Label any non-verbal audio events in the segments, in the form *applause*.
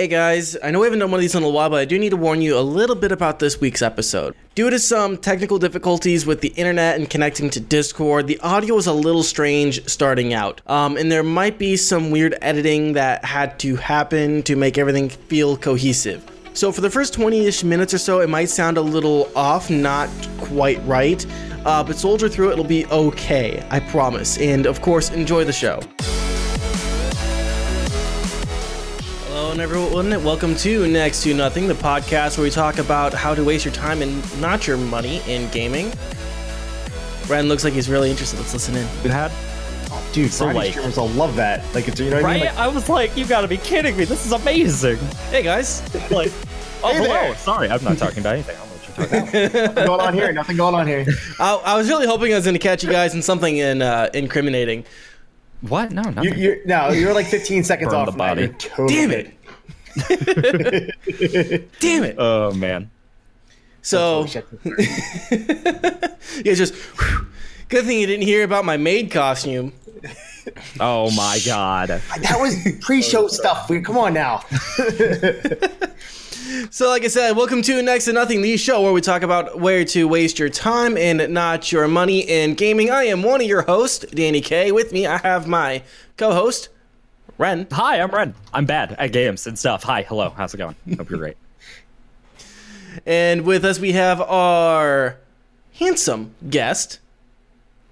Hey guys, I know we haven't done one of these in a while, but I do need to warn you a little bit about this week's episode. Due to some technical difficulties with the internet and connecting to Discord, the audio is a little strange starting out. Um, and there might be some weird editing that had to happen to make everything feel cohesive. So for the first 20-ish minutes or so, it might sound a little off, not quite right. Uh, but soldier through it, it'll be okay, I promise. And of course, enjoy the show. Hello, and everyone. Welcome to Next to Nothing, the podcast where we talk about how to waste your time and not your money in gaming. Ren looks like he's really interested. Let's listen in. it had Dude, So, Friday like- streamers will love that. Like, it's, you know what I right. mean? Like, I was like, you gotta be kidding me! This is amazing. Hey guys. Like, *laughs* oh Hey hello. Sorry, I'm not talking about anything. I'll let you talk. About. *laughs* *laughs* nothing going on here. Nothing going on here. I, I was really hoping I was going to catch you guys in something in, uh, incriminating. what? No, You, nothing. you're no, you're like 15 seconds Burn off the body. Totally Damn good. it. *laughs* Damn it. oh man. So, Shut the- you guys just. Good thing you didn't hear about my maid costume. Oh my god. That was pre-show stuff. We- Come on now. *laughs* So, like I said, welcome to Next to Nothing, the show where we talk about where to waste your time and not your money in gaming. I am one of your hosts, Danny K. With me, I have my co-host, Ren. Hi, I'm Ren. I'm bad at games and stuff. Hi, hello. How's it going? *laughs* Hope you're great. And with us, we have our handsome guest,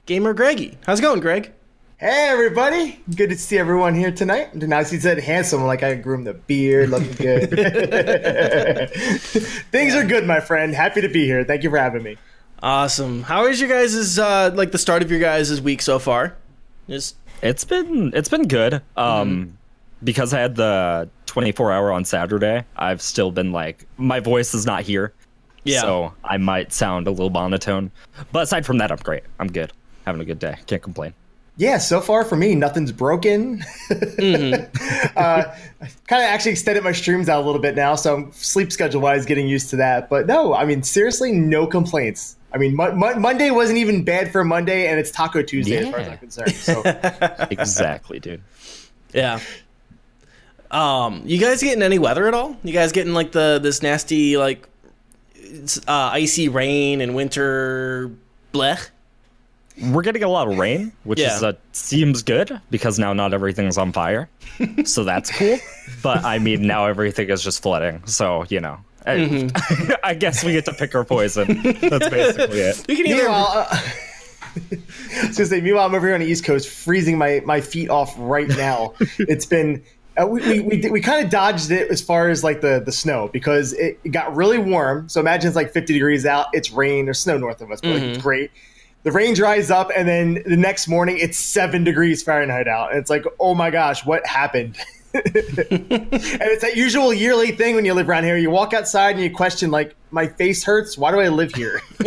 Gamer Greggy. How's it going, Greg? Hey, everybody. Good to see everyone here tonight. Now, she said handsome, like I groomed the beard, looking good. *laughs* Things are good, my friend. Happy to be here. Thank you for having me. Awesome. How is your guys' uh, like the start of your guys' week so far? Just It's been it's been good. Um because I had the 24 hour on Saturday, I've still been like my voice is not here. Yeah. So I might sound a little monotone. But aside from that, I'm great. I'm good. Having a good day. Can't complain. Yeah, so far for me, nothing's broken. *laughs* uh, kind of actually extended my streams out a little bit now, so I'm sleep schedule wise getting used to that. But no, I mean seriously, no complaints. I mean Mo- Mo- Monday wasn't even bad for Monday, and it's Taco Tuesday as far as I'm concerned. So *laughs* Exactly, dude. yeah. Um, you guys getting any weather at all? You guys getting like the this nasty like uh, icy rain and winter blech? We're getting a lot of rain, which is Yeah. uh, seems good because now not everything's on fire. *laughs* so that's cool. But I mean, now everything is just flooding. So, you know. I, *laughs* I guess we get to pick our poison. *laughs* That's basically it. You can either meanwhile, uh, *laughs* I was gonna say, meanwhile, I'm over here on the East Coast, freezing my my feet off right now. it's been. Uh, we we, we, we kind of dodged it as far as like the, the snow because it, it got really warm. So imagine it's like 50 degrees out, it's rain or snow north of us, but like, it's great. The rain dries up, and then the next morning it's seven degrees Fahrenheit out, and it's like, oh my gosh, what happened? *laughs* and it's that usual yearly thing when you live around here. You walk outside and you question, like, my face hurts. Why do I live here? *laughs*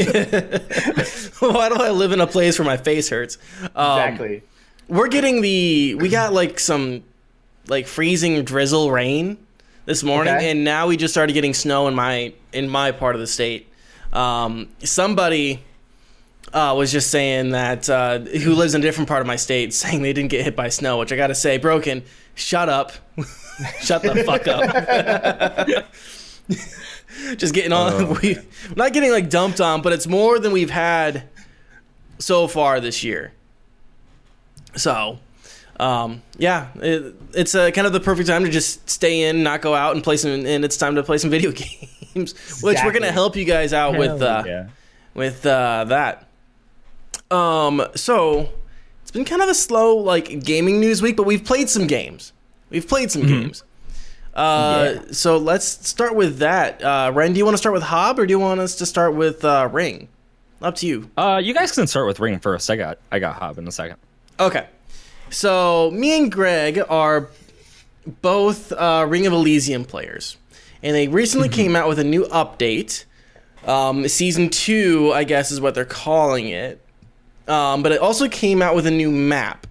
why do I live in a place where my face hurts? Um, exactly. We're getting the we got like some like freezing drizzle rain this morning, Okay. and now we just started getting snow in my in my part of the state. Um, somebody uh, was just saying that uh, who lives in a different part of my state, *laughs* saying they didn't get hit by snow, which I got to say, broken. Shut up, *laughs* shut the fuck up. *laughs* just getting on. we not getting like dumped on, but it's more than we've had so far this year. So, um, yeah, it, it's uh, kind of the perfect time to just stay in, not go out, and play some. And it's time to play some video games, which we're gonna help you guys out with uh, yeah. with uh, that. Um, so it's been kind of a slow like gaming news week, but we've played some games. We've played some games. Uh, so let's start with that. Uh, Ren, do you want to start with Hob, or do you want us to start with uh, Ring? Up to you. Uh, you guys can start with Ring first. I got I got Hob in a second. Okay. So me and Greg are both uh, Ring of Elysium players, and they recently came out with a new update. Um, season two, I guess, is what they're calling it. Um, but it also came out with a new map.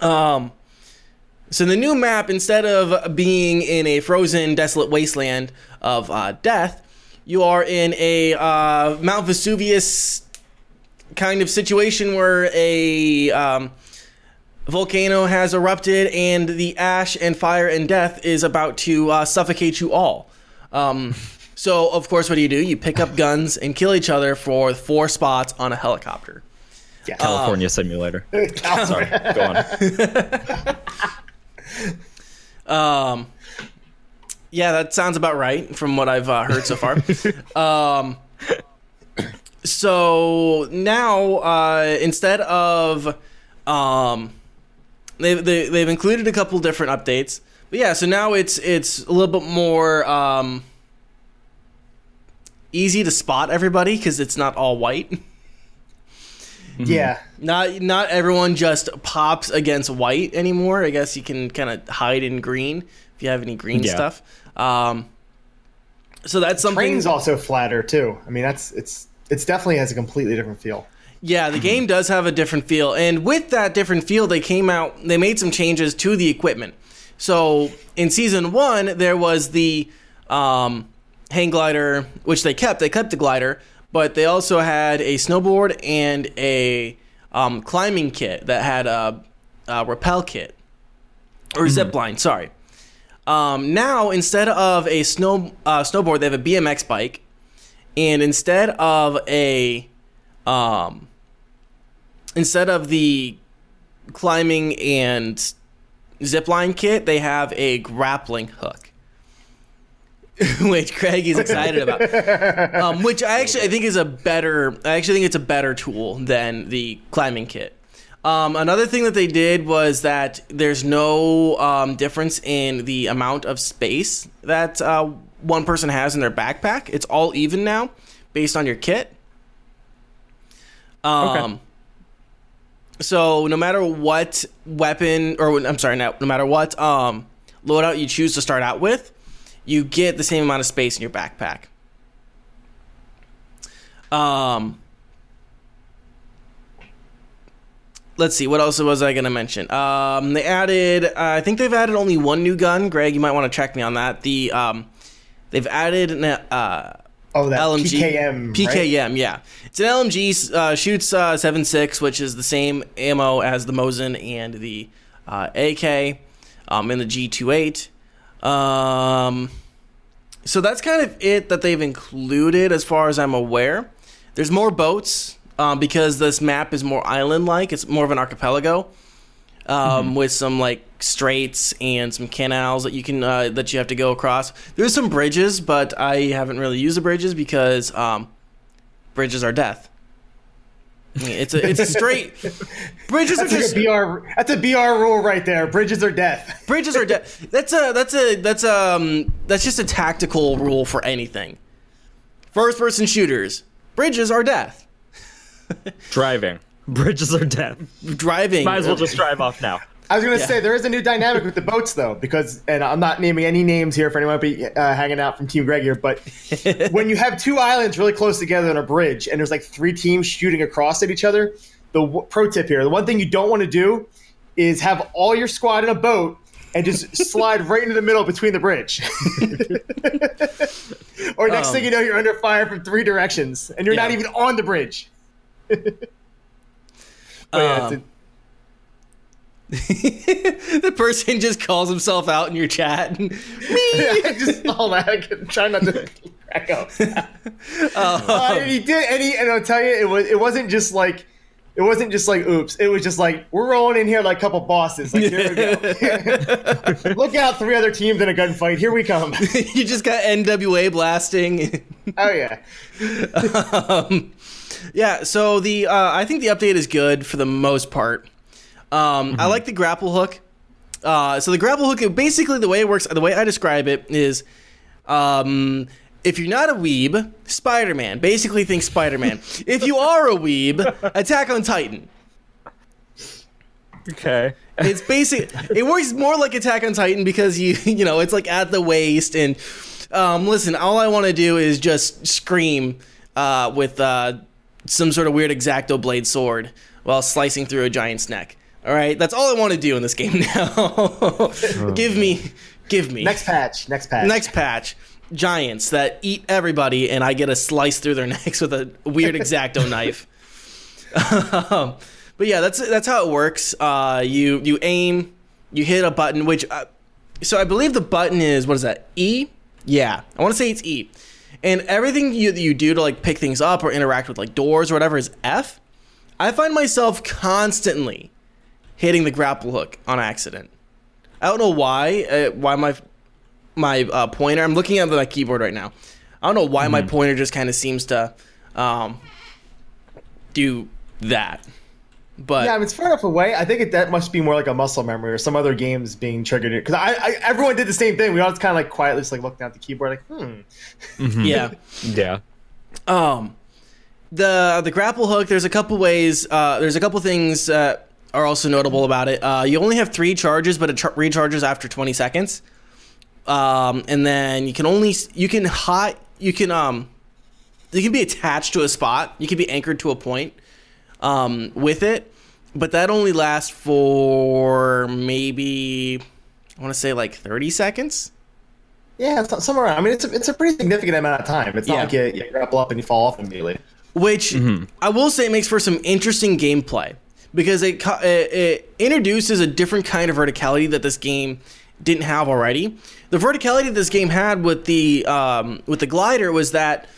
Um, so the new map, instead of being in a frozen, desolate wasteland of uh, death, you are in a uh, Mount Vesuvius kind of situation where a um, volcano has erupted, and the ash and fire and death is about to uh, suffocate you all. Um, so, of course, what do you do? You pick up guns and kill each other for four spots on a helicopter. Yeah. California Simulator. *laughs* Sorry, go on. *laughs* Um, yeah, that sounds about right from what I've uh, heard so far. *laughs* um, so now, uh, instead of, um, they've they, they've included a couple different updates. But yeah, so now it's it's a little bit more um, easy to spot everybody because it's not all white. Yeah. Not not everyone just pops against white anymore. I guess you can kind of hide in green if you have any green Yeah. stuff. Um, so that's something. Train's also flatter too. I mean, that's it's it's definitely has a completely different feel. Yeah, the game does have a different feel, and with that different feel, they came out. They made some changes to the equipment. So in season one, there was the um, hang glider, which they kept. They kept the glider, but they also had a snowboard and a um, climbing kit that had a, a rappel kit or zip line. Sorry. Um, now instead of a snow uh, snowboard, they have a BMX bike, and instead of a um, instead of the climbing and zip line kit, they have a grappling hook. *laughs* which Craig is excited about. Um, which I actually I think is a better I actually think it's a better tool than the climbing kit. Um, another thing that they did was that there's no um, difference in the amount of space that uh, one person has in their backpack. It's all even now, based on your kit. Um, So no matter what weapon, or I'm sorry, no, no matter what um, loadout you choose to start out with, you get the same amount of space in your backpack. Um, let's see, what else was I going to mention? Um, they added, uh, I think they've added only one new gun. Greg, you might want to check me on that. The um, they've added an, uh, Oh, that LMG PKM. right? PKM, yeah. It's an LMG, uh, shoots uh, 7.6, which is the same ammo as the Mosin and the uh, AK, um, and the G28. Um, so that's kind of it that they've included as far as I'm aware. There's more boats um, because this map is more island-like. It's more of an archipelago um, with some like straits and some canals that you can uh, that you have to go across. There's some bridges, but I haven't really used the bridges because um, bridges are death. I mean, it's a it's a straight *laughs* bridges are That's just like a BR. That's a BR rule right there. Bridges are death. *laughs* bridges are death. That's a that's a that's um that's just a tactical rule for anything. First person shooters, bridges are death. Driving. Bridges are death. Driving, Might as well just drive off now. I was gonna Yeah. say there is a new dynamic with the boats though, because and I'm not naming any names here for anyone be uh, hanging out from Team Greg here, but *laughs* when you have two islands really close together on a bridge and there's like three teams shooting across at each other, the w- pro tip here: the one thing you don't want to do is have all your squad in a boat and just *laughs* slide right into the middle between the bridge. *laughs* or next Um, thing you know, you're under fire from three directions and you're not even on the bridge. But yeah, Um, *laughs* the person just calls himself out in your chat. *laughs* Me. *laughs* I just hold that. I can try not to crack up. Uh, and he did, and, he, and I'll tell you, it was it wasn't just like it wasn't just like oops. It was just like we're rolling in here like a couple bosses. Like here we go. Look out, three other teams in a gunfight. Here we come. you just got NWA blasting. Oh yeah, um, yeah, so the uh, I think the update is good for the most part. Um, I like the grapple hook. Uh, so the grapple hook, basically the way it works, the way I describe it is, um, if you're not a weeb, Spider-Man. Basically, think Spider-Man. *laughs* if you are a weeb, Attack on Titan. Okay. It's basic. *laughs* it works more like Attack on Titan because you *laughs* you know it's like at the waist and um, listen. All I want to do is just scream uh, with uh, some sort of weird exacto blade sword while slicing through a giant's neck. All right, that's all I want to do in this game *laughs* now. give me, give me next patch, next patch. next patch. Giants that eat everybody, and I get a slice through their *laughs* necks with a weird exacto *laughs* knife. um, but yeah, that's that's how it works. Uh, you you aim, you hit a button, which uh, so I believe the button is what is that E? Yeah, I want to say it's E, and everything you you do to like pick things up or interact with like doors or whatever is F. I find myself constantly hitting the grapple hook on accident. I don't know why. Uh, why my my uh, pointer? I'm looking at my keyboard right now. I don't know why my pointer just kind of seems to um, do that. But Yeah, I mean, it's far enough away. I think it, that must be more like a muscle memory or some other games being triggered. Because I, I, everyone did the same thing. We all just kind of like quietly just like looking at the keyboard, like, hmm. yeah. *laughs* Yeah. Um, the the grapple hook. There's a couple ways. Uh, there's a couple things that are also notable about it. Uh, you only have three charges, but it char- recharges after 20 seconds. Um, and then you can only you can hot you can um you can be attached to a spot. You can be anchored to a point um, with it, but that only lasts for maybe I want to say like 30 seconds. Yeah, it's not- somewhere around. I mean, it's a, it's a pretty significant amount of time. It's not Yeah. like you, you grapple up and you fall off immediately. which I will say makes for some interesting gameplay because it, it introduces a different kind of verticality that this game didn't have already. The verticality this game had with the um, with the glider was that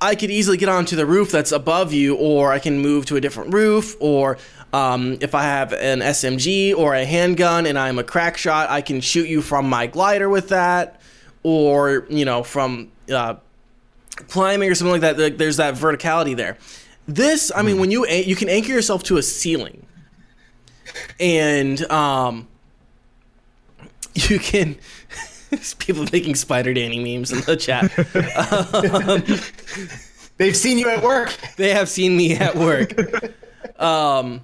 I could easily get onto the roof that's above you, or I can move to a different roof, or um, if I have an SMG or a handgun and I'm a crack shot, I can shoot you from my glider with that, or you know from uh, climbing or something like that. There's that verticality there. This, I mean, when you you can anchor yourself to a ceiling, and um, you can. *laughs* people making Spider Danny memes in the chat. *laughs* They've seen you at work. they have seen me at work. *laughs* um,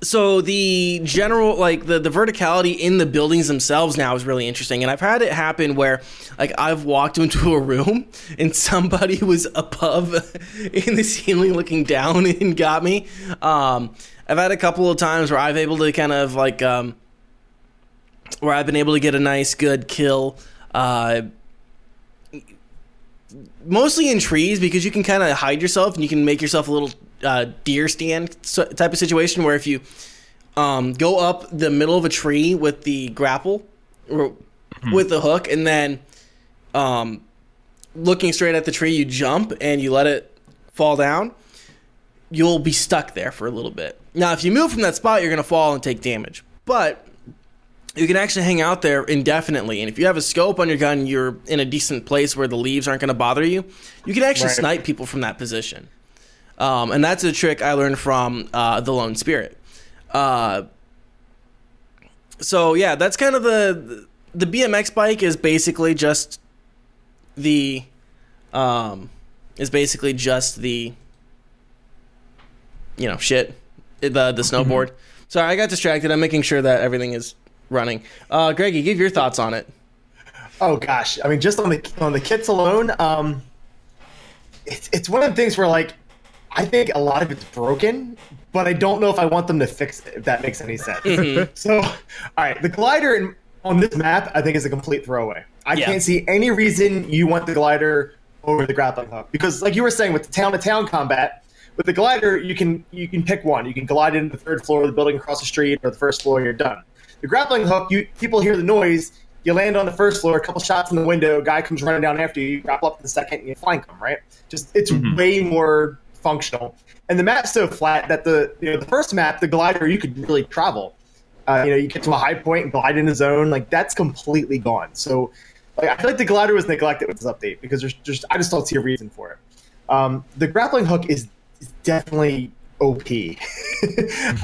so the general, like the the verticality in the buildings themselves now is really interesting, and I've had it happen where, like, I've walked *laughs* into a room and somebody *laughs* was above *laughs* in the ceiling looking down and got me. Um, I've had a couple of times where I've able to kind of like um, where I've been able to get a nice good kill. Uh, mostly in trees because you can kind of hide yourself and you can make yourself a little uh, deer stand type of situation where if you um, go up the middle of a tree with the grapple or with the hook and then um, looking straight at the tree you jump and you let it fall down you'll be stuck there for a little bit now if you move from that spot you're going to fall and take damage but you can actually hang out there indefinitely. And if you have a scope on your gun, you're in a decent place where the leaves aren't going to bother you. You can actually Right. snipe people from that position. Um, and that's a trick I learned from uh, the Lone Spirit. Uh, so yeah, that's kind of the the BMX bike is basically just the um, is basically just the you know shit the the snowboard. Sorry, I got distracted. I'm making sure that everything is running. Uh, Greggy, give your thoughts on it. Oh gosh, I mean, just on the on the kits alone, um, it's it's one of the things where like I think a lot of it's broken, but I don't know if I want them to fix it. If that makes any sense. Mm-hmm. *laughs* So, all right, the glider in, on this map I think is a complete throwaway. I Yeah. can't see any reason you want the glider over the grappling hook because, like you were saying, with the town to town combat. With the glider, you can you can pick one. You can glide into the third floor of the building across the street, or the first floor. You're done. The grappling hook, you people hear the noise. You land on the first floor, a couple shots in the window. Guy comes running down after you. You grapple up to the second, and you flank him. Right? Just it's mm-hmm. way more functional. And the map's so flat that the you know the first map, the glider, you could really travel. Uh, you know, you get to a high point and glide in a zone. Like that's completely gone. So, like, I feel like the glider was neglected with this update because there's just I just don't see a reason for it. Um, the grappling hook is, is definitely OP. *laughs*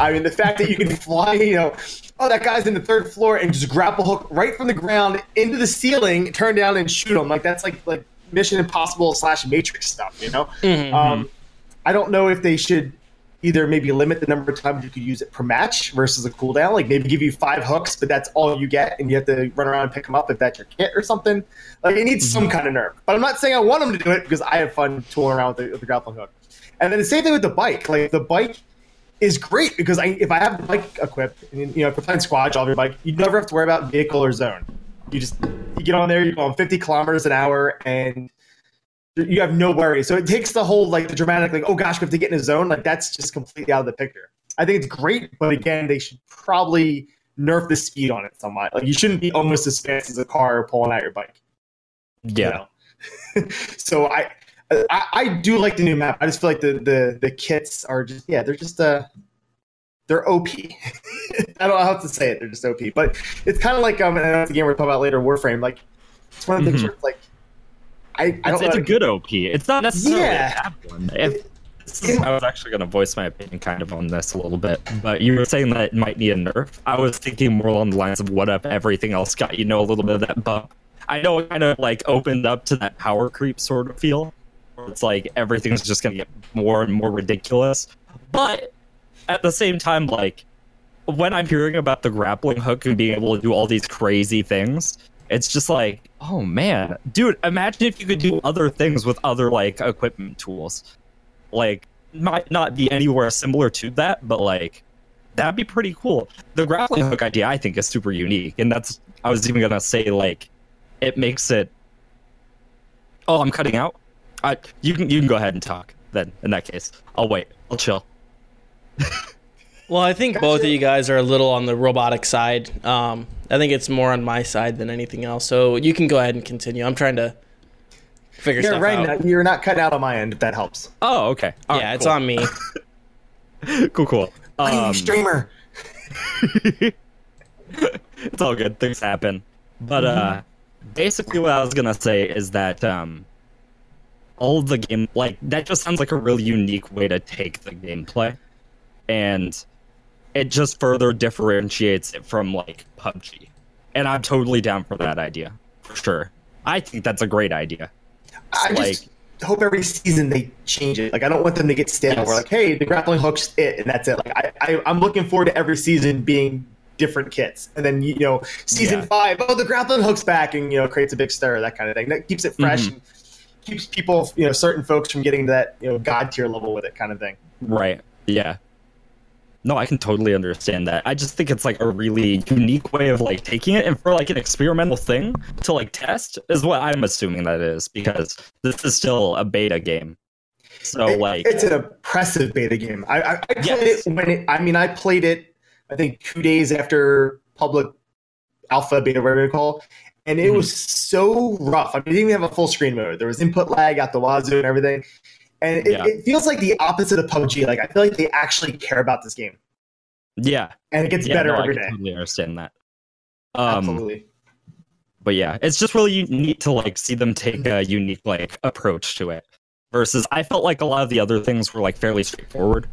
I mean, the fact that you can fly, you know, oh, that guy's in the third floor and just grapple hook right from the ground into the ceiling, turn down and shoot him. Like that's like like Mission Impossible slash Matrix stuff, you know. Um, I don't know if they should either maybe limit the number of times you could use it per match versus a cooldown. Like maybe give you five hooks, but that's all you get, and you have to run around and pick them up if that's your kit or something. Like it needs some mm-hmm. kind of nerf. But I'm not saying I want them to do it because I have fun tooling around with the, with the grappling hook. And then the same thing with the bike. Like the bike is great because I, if I have the bike equipped, and, you know, if you're playing squad, all your bike, you never have to worry about vehicle or zone. You just you get on there, you go on 50 kilometers an hour, and you have no worry. So it takes the whole like the dramatic like oh gosh we have to get in a zone like that's just completely out of the picture. I think it's great, but again they should probably nerf the speed on it somewhat. Like you shouldn't be almost as fast as a car pulling out your bike. Yeah. You know? *laughs* so I, I I do like the new map. I just feel like the the the kits are just yeah they're just uh they're OP. *laughs* I don't know how to say it. They're just OP. But it's kind of like um, and that's the game we're talking about later, Warframe. Like it's one of the things Mhm. where it's like I, I It's, it's a good OP. It's not necessarily Yeah. a bad one. If- is- I was actually going to voice my opinion kind of on this a little bit, but you were saying that it might need a nerf. I was thinking more along the lines of what if everything else got you know a little bit of that bump. I know it kind of like opened up to that power creep sort of feel. Where it's like everything's just going to get more and more ridiculous, but at the same time, like when I'm hearing about the grappling hook and being able to do all these crazy things, it's just like, oh man, dude, imagine if you could do other things with other like equipment tools. Like, might not be anywhere similar to that, but like, that'd be pretty cool. The grappling hook idea, I think, is super unique, and that's I was even gonna say like, it makes it. Oh, I'm cutting out. I you can you can go ahead and talk then. In that case, I'll wait. I'll chill. *laughs* Well, I think both of you guys are a little on the robotic side. Um, I think it's more on my side than anything else. So you can go ahead and continue. I'm trying to figure Yeah, stuff right. out. Now, you're not cutting out on my end if that helps. Oh, okay. All yeah, right, it's cool. on me. *laughs* cool, cool. I'm a Um, streamer. *laughs* it's all good. Things happen. But uh basically what I was gonna say is that um all the game like that just sounds like a really unique way to take the gameplay. And it just further differentiates it from like PUBG. And I'm totally down for that idea. For sure. I think that's a great idea. I like- just hope every season they change it. Like I don't want them to get stale. Yes. We're like, hey, the grappling hook's it, and that's it. Like I, I, I'm looking forward to every season being different kits, and then you know, season Yeah. five, oh, the grappling hook's back, and you know, creates a big stir, that kind of thing. That keeps it fresh Mhm. and keeps people, you know, certain folks from getting to that you know god tier level with it, kind of thing. Right. Yeah. No, I can totally understand that. I just think it's like a really unique way of like taking it and for like an experimental thing to like test is what I'm assuming that is because this is still a beta game. So It- like it's an oppressive beta game. I, I, I played Yes. it when it. I mean, I played it. I think two days after public alpha, beta, whatever you call, and it Mhm. was so rough. I mean, it didn't even have a full screen mode. There was input lag out the wazoo and everything, and it, Yeah. it feels like the opposite of PUBG. Like I feel like they actually care about this game, yeah, and it gets yeah, better no, I every day. totally understand that. Um Absolutely. but yeah, it's just really neat to like see them take a unique like approach to it. Versus, I felt like a lot of the other things were like fairly straightforward,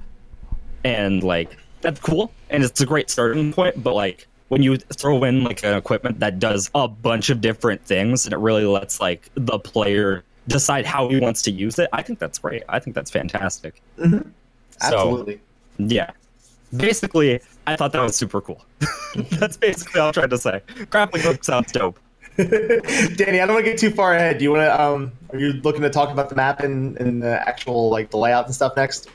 and like that's cool, and it's a great starting point. But like when you throw in like an equipment that does a bunch of different things, and it really lets like the player decide how he wants to use it, I think that's great. I think that's fantastic. Mhm. So Absolutely. yeah, basically, I thought that was super cool. *laughs* that's basically all I'm trying to say. Grappling hook sounds dope. *laughs* Danny, I don't want to get too far ahead. Do you want to? Um, are you looking to talk about the map and, and the actual like the layout and stuff next?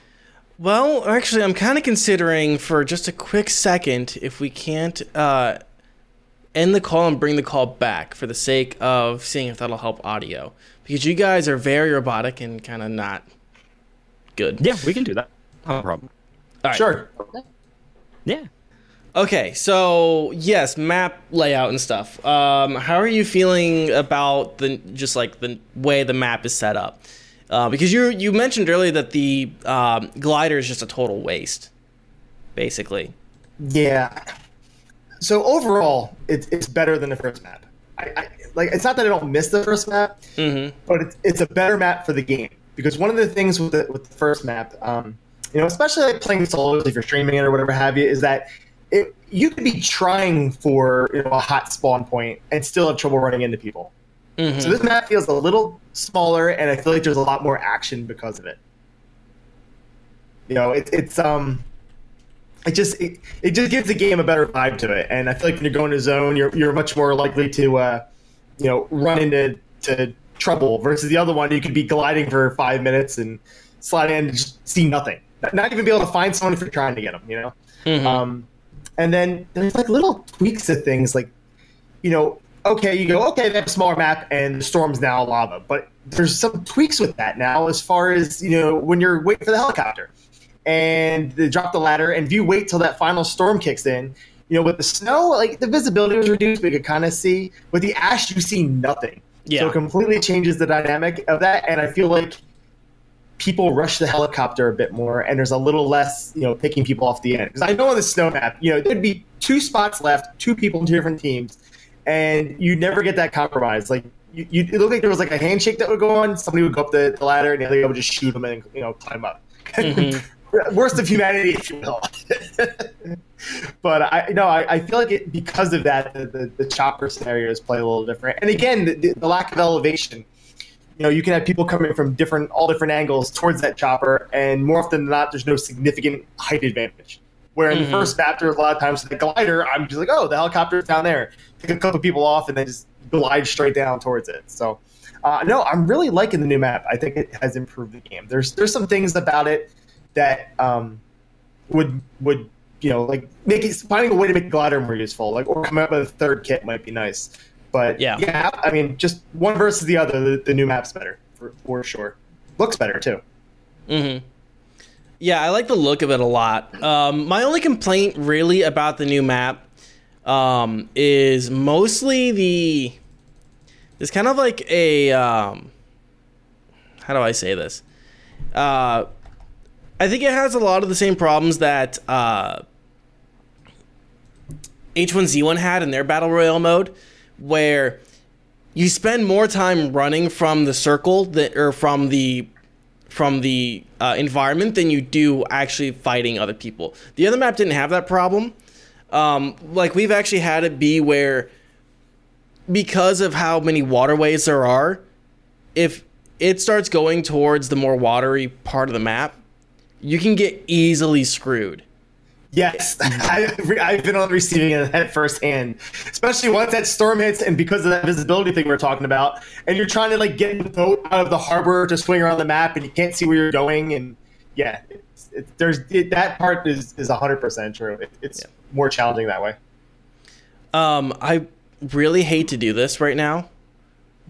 Well, actually, I'm kind of considering for just a quick second if we can't uh, end the call and bring the call back for the sake of seeing if that'll help audio. Because you guys are very robotic and kind of not good. Yeah, we can do that. No problem. All right. Sure. Yeah. Okay, so yes, map layout and stuff. Um, how are you feeling about the just like the way the map is set up? Uh, because you you mentioned earlier that the um, glider is just a total waste, basically. Yeah. So overall, it's it's better than the first map. I, I like it's not that I don't miss the first map, Mm-hmm. but it's, it's a better map for the game because one of the things with the with the first map, um, you know, especially like playing solos if you're streaming it or whatever have you, is that it you could be trying for you know a hot spawn point and still have trouble running into people. Mm-hmm. So this map feels a little smaller, and I feel like there's a lot more action because of it. You know, it, it's um, it just it, it just gives the game a better vibe to it, and I feel like when you're going to zone, you're you're much more likely to uh, you know, run into to trouble versus the other one. You could be gliding for five minutes and slide in and just see nothing, not, even be able to find someone if you're trying to get them. You know. Mhm. Um, and then there's like little tweaks of things like, you know, okay, you go, okay, they have a smaller map and the storm's now lava, but there's some tweaks with that now as far as you know when you're waiting for the helicopter and they drop the ladder and if you wait till that final storm kicks in you know with the snow like the visibility was reduced. We could kind of see. With the ash you see nothing. Yeah. so it completely changes the dynamic of that and i feel like people rush the helicopter a bit more and there's a little less you know picking people off the end. Because i know on the snow map you know there'd be two spots left two people in two different teams and you never get that compromise. Like you, you, it looked like there was like a handshake that would go on. Somebody would go up the, the ladder and the other guy would just shoot them and you know climb up *laughs* mm-hmm. Worst of humanity if you will *laughs* but i no I, I feel like it because of that the, the, the chopper scenarios play a little different and again the, the, lack of elevation you know, you can have people coming from different, all different angles towards that chopper, and more often than not, there's no significant height advantage. Where in Mhm. the first chapter, a lot of times the glider, I'm just like, oh, the helicopter's down there. Take a couple people off and then just glide straight down towards it. So, uh, no, I'm really liking the new map. I think it has improved the game. There's there's some things about it that um, would would you know like make it finding a way to make glider more useful, like or come up with a third kit might be nice. But Yeah. yeah, I mean, just one versus the other, the, the new map's better for, for sure. Looks better too. hmm Yeah, I like the look of it a lot. Um, my only complaint, really, about the new map um, is mostly the. It's kind of like a. Um, how do I say this? Uh, I think it has a lot of the same problems that uh, H1Z1 had in their Battle Royale mode, where you spend more time running from the circle that, or from the from the uh, environment than you do actually fighting other people. The other map didn't have that problem. Um, like we've actually had it be where, because of how many waterways there are, if it starts going towards the more watery part of the map, you can get easily screwed. Yes, *laughs* I've, I've been on the receiving end of that firsthand, especially once that storm hits, and because of that visibility thing we are talking about, and you're trying to like get the boat out of the harbor to swing around the map, and you can't see where you're going, and yeah, it's, it, there's it, that part is is hundred percent true. It, it's Yeah. more challenging that way. Um, I really hate to do this right now,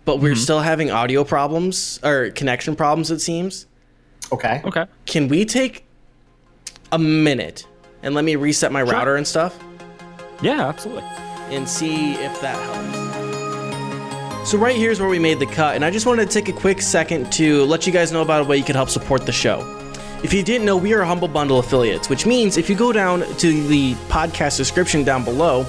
but we're still having audio problems or connection problems. It seems. Okay. Okay. Can we take a minute and let me reset my router and stuff Yeah, absolutely. and see if that helps? So right here's where we made the cut, and I just wanted to take a quick second to let you guys know about a way you could help support the show. If you didn't know, we are Humble Bundle affiliates, which means if you go down to the podcast description down below,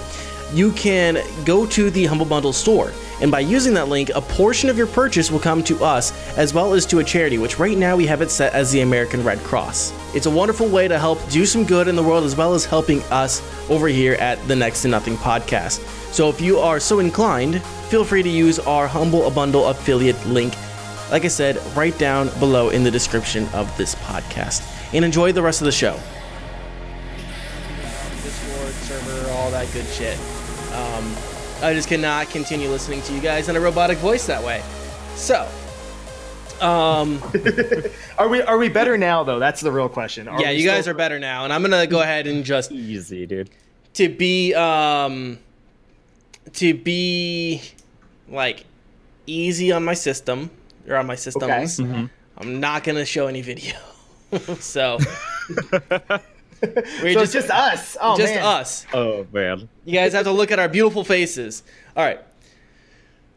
you can go to the Humble Bundle store. And by using that link, a portion of your purchase will come to us as well as to a charity, which right now we have it set as the American Red Cross. It's a wonderful way to help do some good in the world as well as helping us over here at the Next to Nothing podcast. So if you are so inclined, feel free to use our Humble Bundle affiliate link like I said, right down below in the description of this podcast. And enjoy the rest of the show. Discord server, all that good shit. Um, I just cannot continue listening to you guys in a robotic voice that way. So, um, *laughs* Are we are we better now though? That's the real question. yeah, you guys are better now, and I'm gonna go ahead and just Easy, dude. to be um to be like easy on my system or on my systems. I'm not gonna show any video. *laughs* so *laughs* *laughs* we're So it's just us. Oh just man. us. Oh man. You guys have to look at our beautiful faces. All right.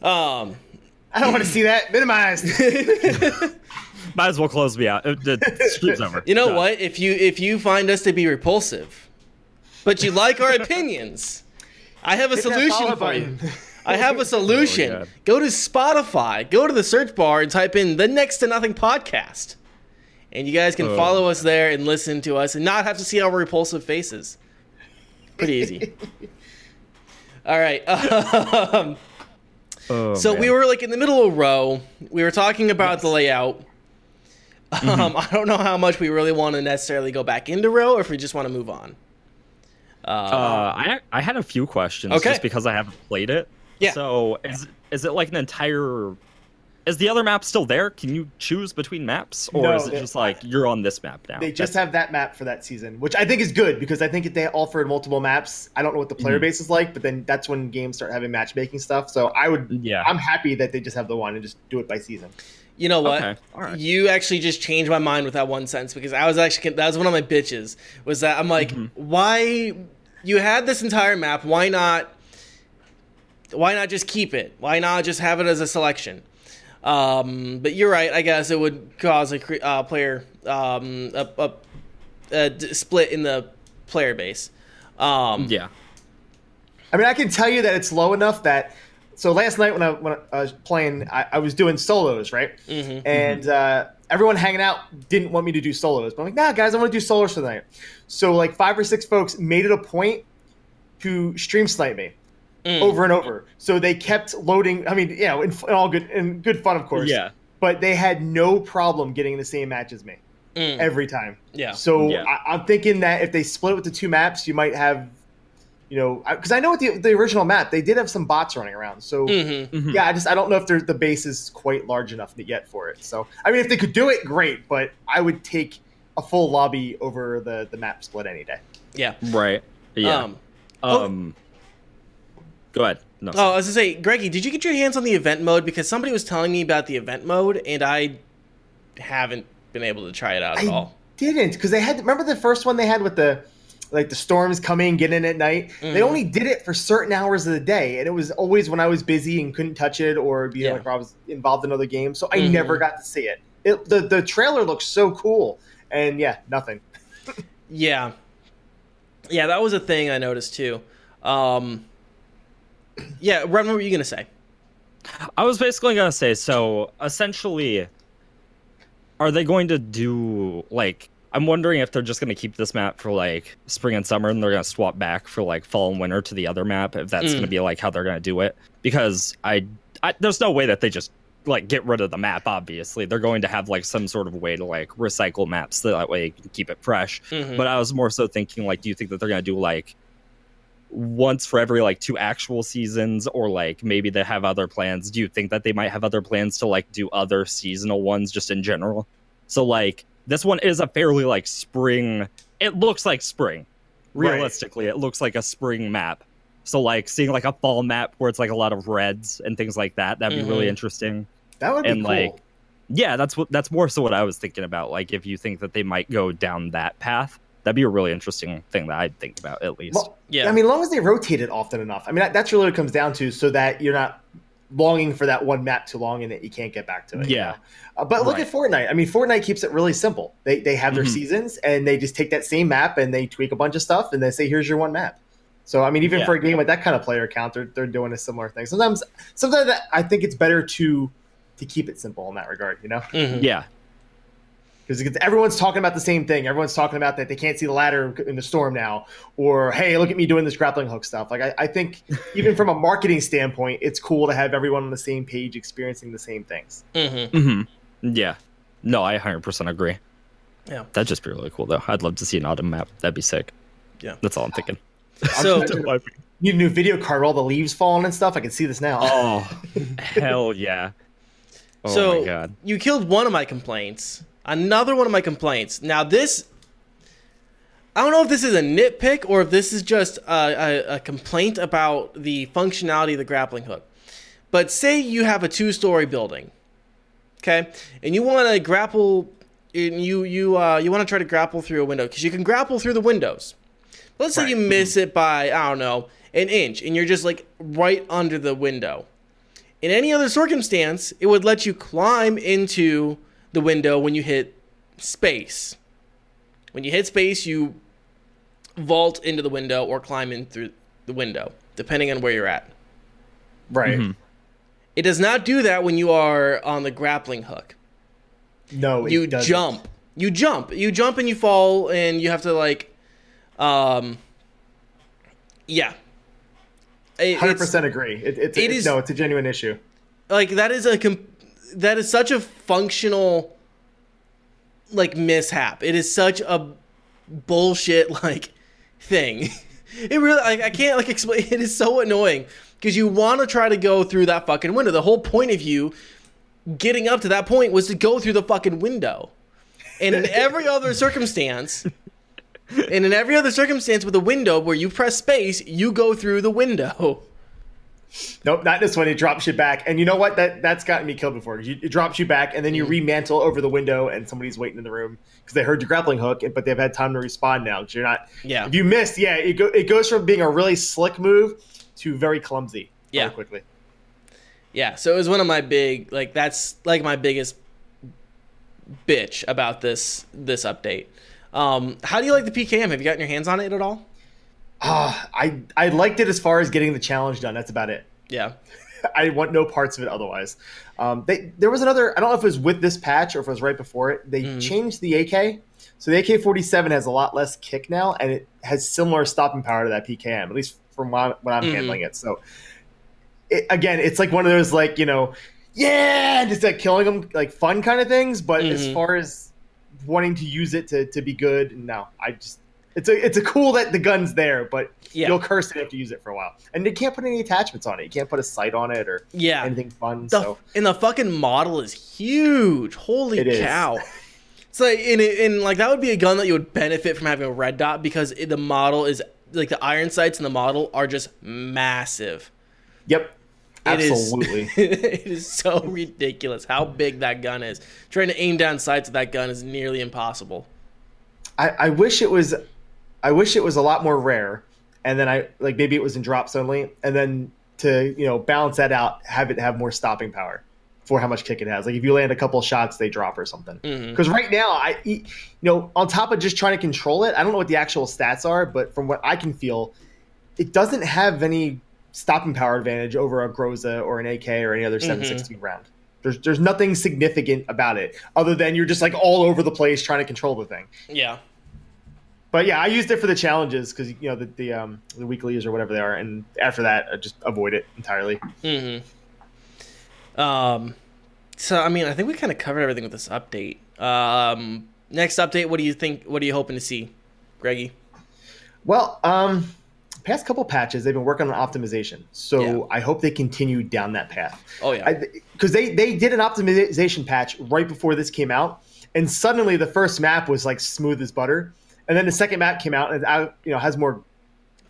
Um. I don't want to see that minimized. *laughs* Might as well close me out. The stream's *laughs* over. You know Done. what? If you if you find us to be repulsive, but you like our opinions, I have a Hit solution for you. I have a solution. Oh, go to Spotify, go to the search bar and type in the Next to Nothing podcast. And you guys can Oh. follow us there and listen to us and not have to see our repulsive faces. Pretty easy. *laughs* All right. *laughs* Um, Oh, so man. we were like in the middle of a ROE. We were talking about the layout. Mm-hmm. Um, I don't know how much we really want to necessarily go back into ROE or if we just want to move on. Uh, I I had a few questions Okay. just because I haven't played it. Yeah. So is is it like an entire? Is the other map still there? Can you choose between maps, or No, is it just like you're on this map now? They just That's- have that map for that season, which I think is good because I think if they offered multiple maps, I don't know what the player Mhm. base is like, but then that's when games start having matchmaking stuff. So I would, yeah. I'm happy that they just have the one and just do it by season. You know what? Okay, all right. You actually just changed my mind with that one sentence because I was actually that was one of my bitches was that I'm like, Mm-hmm. why you had this entire map? Why not? Why not just keep it? Why not just have it as a selection? Um, but you're right. I guess it would cause a cre- uh, player um, a, a, a d- split in the player base. Um, yeah. I mean, I can tell you that it's low enough that. So last night when I when I was playing, I, I was doing solos, right? Mhm. And uh, everyone hanging out didn't want me to do solos, but I'm like, nah, guys, I want to do solos tonight. So like five or six folks made it a point to stream snipe me Mm. over and over. So they kept loading. I mean, you know, in, in all good in good fun, of course. Yeah. But they had no problem getting the same match as me Mm. every time. Yeah. So Yeah. I, I'm thinking that if they split it with the two maps, you might have, you know, because I know with the, the original map they did have some bots running around. So Mhm. Mhm. yeah, I just I don't know if the base is quite large enough yet for it. So I mean, if they could do it, great. But I would take a full lobby over the the map split any day. Yeah. Right. Yeah. Um, Um. oh. Go ahead. No. Oh, I was gonna say, Greggy, did you get your hands on the event mode? Because somebody was telling me about the event mode, and I haven't been able to try it out at I all. didn't because they had remember the first one they had with the like the storms coming get in at night they Mhm. only did it for certain hours of the day and it was always when i was busy and couldn't touch it or be Yeah. like i was involved in other games so i Mhm. never got to see it. it the, the trailer looks so cool and yeah nothing *laughs* Yeah, yeah, that was a thing I noticed too. Um, yeah, Ron, what were you gonna say? I was basically gonna say so. Essentially, are they going to do like? I'm wondering if they're just gonna keep this map for like spring and summer, and they're gonna swap back for like fall and winter to the other map. If that's Mm. gonna be like how they're gonna do it, because I, I there's no way that they just like get rid of the map. Obviously, they're going to have like some sort of way to like recycle maps so that way you can keep it fresh. Mhm. But I was more so thinking like, do you think that they're gonna do like once for every like two actual seasons, or like maybe they have other plans? Do you think that they might have other plans to like do other seasonal ones just in general? So like this one is a fairly like spring. It looks like spring. Right. Realistically, it looks like a spring map. So like seeing like a fall map where it's like a lot of reds and things like that, that'd be really Mhm. interesting that would be And, cool like, yeah that's what that's more so what i was thinking about like if you think that they might go down that path that'd be a really interesting thing that i'd think about at least Well, Yeah, i mean as long as they rotate it often enough i mean that, that's really what it comes down to so that you're not longing for that one map too long and that you can't get back to it you Yeah. know? Uh, but look Right. at Fortnite. I mean, Fortnite keeps it really simple. They they have their Mhm. seasons and they just take that same map and they tweak a bunch of stuff and they say, "Here's your one map." So I mean, even Yeah. for a game with that kind of player count, they're, they're doing a similar thing. Sometimes, sometimes I think it's better to to keep it simple in that regard. You know, Mhm. yeah because everyone's talking about the same thing. Everyone's talking about that they can't see the ladder in the storm now, or hey, look at me doing this grappling hook stuff. Like I, I think *laughs* even from a marketing standpoint, it's cool to have everyone on the same page experiencing the same things. Mhm. hmm yeah no i 100% agree Yeah. that'd just be really cool though i'd love to see an autumn map that'd be sick Yeah. that's all i'm thinking So, Need a new video card, all the leaves falling and stuff. I can see this now. oh hell yeah oh so my god you killed one of my complaints. Another one of my complaints. Now this, I don't know if this is a nitpick or if this is just a, a, a complaint about the functionality of the grappling hook. But say you have a two-story building, okay, and you want to grapple, and you you uh, you want to try to grapple through a window because you can grapple through the windows. Let's say you Right. miss it by I don't know an inch, and you're just like right under the window. In any other circumstance, it would let you climb into the window when you hit space. When you hit space, you vault into the window or climb in through the window, depending on where you're at. right. Mhm. It does not do that when you are on the grappling hook. No, it You doesn't. jump. You jump. You jump and you fall and you have to like um yeah. It- Hundred it's- percent agree. It, it's It it is- no, it's a genuine issue. like that is a com- that is such a functional like mishap. It is such a bullshit like thing. *laughs* It really like I can't like explain. *laughs* It is so annoying because you want to try to go through that fucking window. The whole point of you getting up to that point was to go through the fucking window. And in every other *laughs* circumstance, and in every other circumstance with a window where you press space, you go through the window. Nope, not this one. It drops you back, and you know what? That that's gotten me killed before. You, it drops you back, and then you Mm. remantle over the window, and somebody's waiting in the room because they heard your grappling hook, but they've had time to respond now. Because you're not. Yeah. If you missed, yeah, it go, it goes from being a really slick move to very clumsy. Yeah. Very quickly. Yeah, so it was one of my big like that's like my biggest bitch about this this update. Um, how do you like the PKM? Have you gotten your hands on it at all? Ah, I I liked it as far as getting the challenge done. That's about it. Yeah. *laughs* I want no parts of it otherwise. Um, they, there was another. I don't know if it was with this patch or if it was right before it. They Mhm. changed the AK, so the AK forty seven has a lot less kick now, and it has similar stopping power to that PKM. At least from when I'm, when I'm Mhm. handling it. So it, again, it's like one of those like you know, yeah, just like killing them like fun kind of things. But as Mhm. far as wanting to use it to to be good, no, I just. It's a it's a cool that the gun's there, but Yeah. you'll curse it if you use it for a while. And you can't put any attachments on it. You can't put a sight on it or Yeah. anything fun. The, so and the fucking model is huge. Holy It cow. It's like in in like that would be a gun that you would benefit from having a red dot because it, the model is like the iron sights in the model are just massive. yep, It is- absolutely. *laughs* it is so ridiculous how big that gun is. Trying to aim down sights with that gun is nearly impossible. I, I wish it was, I wish it was a lot more rare, and then I like maybe it was in drops only, and then to you know balance that out, have it have more stopping power for how much kick it has. Like if you land a couple shots, they drop or something. Mm-hmm. Because right now, I you know on top of just trying to control it, I don't know what the actual stats are, but from what I can feel, it doesn't have any stopping power advantage over a Groza or an AK or any other 716 mm-hmm. round. There's there's nothing significant about it other than you're just like all over the place trying to control the thing. Yeah. But yeah, I used it for the challenges because you know the the um the weeklies or whatever they are, and after that, I just avoid it entirely. Mm-hmm. Um, so I mean, I think we kind of covered everything with this update. Um, next update, what do you think? What are you hoping to see, Greggy? Well, um, past couple patches they've been working on optimization, so Yeah. I hope they continue down that path. Oh yeah. because they they did an optimization patch right before this came out, and suddenly the first map was like smooth as butter, and then the second map came out and uh, you know has more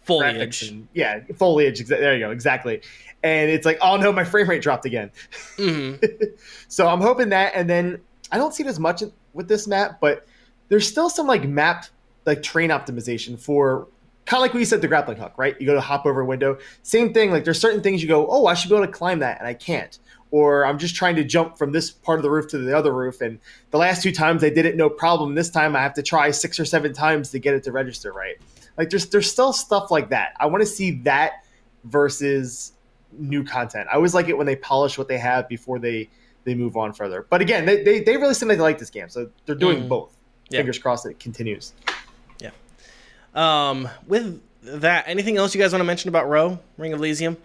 Foliage. and yeah foliage. There you go, exactly. And it's like, oh no, my frame rate dropped again. hmm *laughs* So I'm hoping that, and then I don't see it as much with this map, but there's still some like map like terrain optimization for kind of like we said the grappling hook, right? You go to hop over a window, same thing. Like there's certain things you go, oh, I should be able to climb that, and I can't. Or I'm just trying to jump from this part of the roof to the other roof, and the last two times I did it no problem. This time I have to try six or seven times to get it to register right. Like there's there's still stuff like that. I want to see that versus new content. I always like it when they polish what they have before they they move on further. But again, they, they, they really seem like they like this game, so they're doing Mm. both. Yeah. Fingers crossed it continues. Um, with that, anything else you guys want to mention about ROE Ring of Elysium?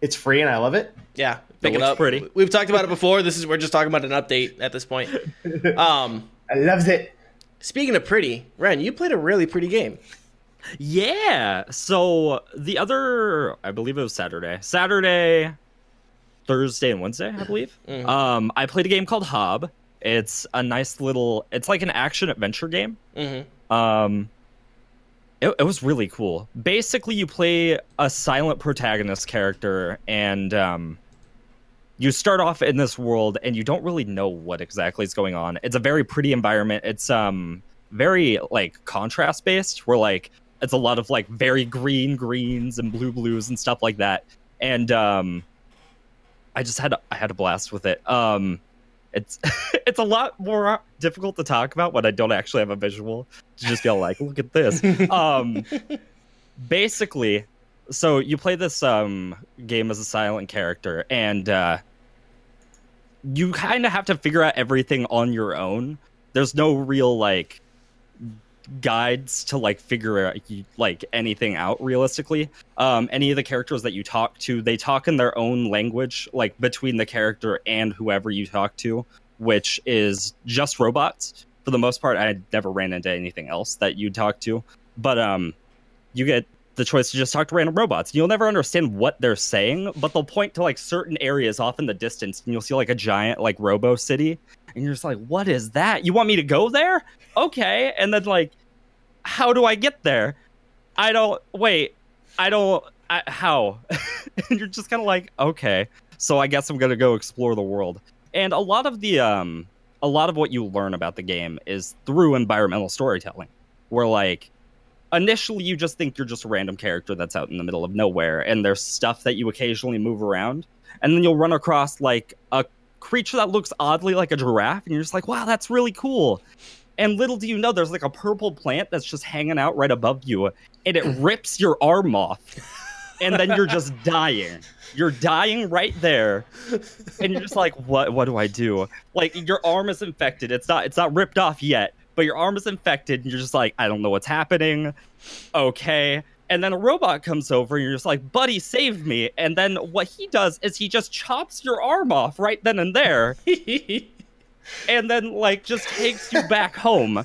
It's free and I love it. Yeah, pick it looks up. pretty. We've talked about it before. This is we're just talking about an update at this point. *laughs* Um, I loves it. speaking of pretty, Ren, you played a really pretty game. Yeah. So the other, I believe it was Saturday, Saturday, Thursday, and Wednesday, I believe. Mhm. Um, I played a game called Hob. It's a nice little. It's like an action adventure game. Mm-hmm. Um, it, it was really cool. Basically, you play a silent protagonist character, and um, you start off in this world, and you don't really know what exactly is going on. It's a very pretty environment. It's um very like contrast based, where like it's a lot of like very green greens and blue blues and stuff like that. And um, I just had I had a blast with it. Um, it's *laughs* it's a lot more difficult to talk about when I don't actually have a visual to just be all like, look at this. *laughs* Um, basically, so you play this um game as a silent character, and uh, you kind of have to figure out everything on your own. There's no real like guides to like figure out like anything out realistically um any of the characters that you talk to they talk in their own language like between the character and whoever you talk to which is just robots for the most part i never ran into anything else that you'd talk to but um you get the choice to just talk to random robots. You'll never understand what they're saying, but they'll point to like certain areas off in the distance, and you'll see like a giant like robo city, and you're just like, "What is that? You want me to go there? Okay." And then like, how do I get there? I don't wait. I don't. I, how? *laughs* and you're just kind of like, okay. So I guess I'm gonna go explore the world. And a lot of the um, a lot of what you learn about the game is through environmental storytelling, where like initially you just think you're just a random character that's out in the middle of nowhere and there's stuff that you occasionally move around and then you'll run across like a creature that looks oddly like a giraffe and you're just like wow that's really cool and little do you know there's like a purple plant that's just hanging out right above you and it *laughs* rips your arm off and then you're just dying you're dying right there and you're just like what what do i do like your arm is infected it's not it's not ripped off yet but your arm is infected and you're just like, I don't know what's happening. Okay. And then a robot comes over and you're just like, buddy, save me. And then what he does is he just chops your arm off right then and there. *laughs* and then like just takes you back home.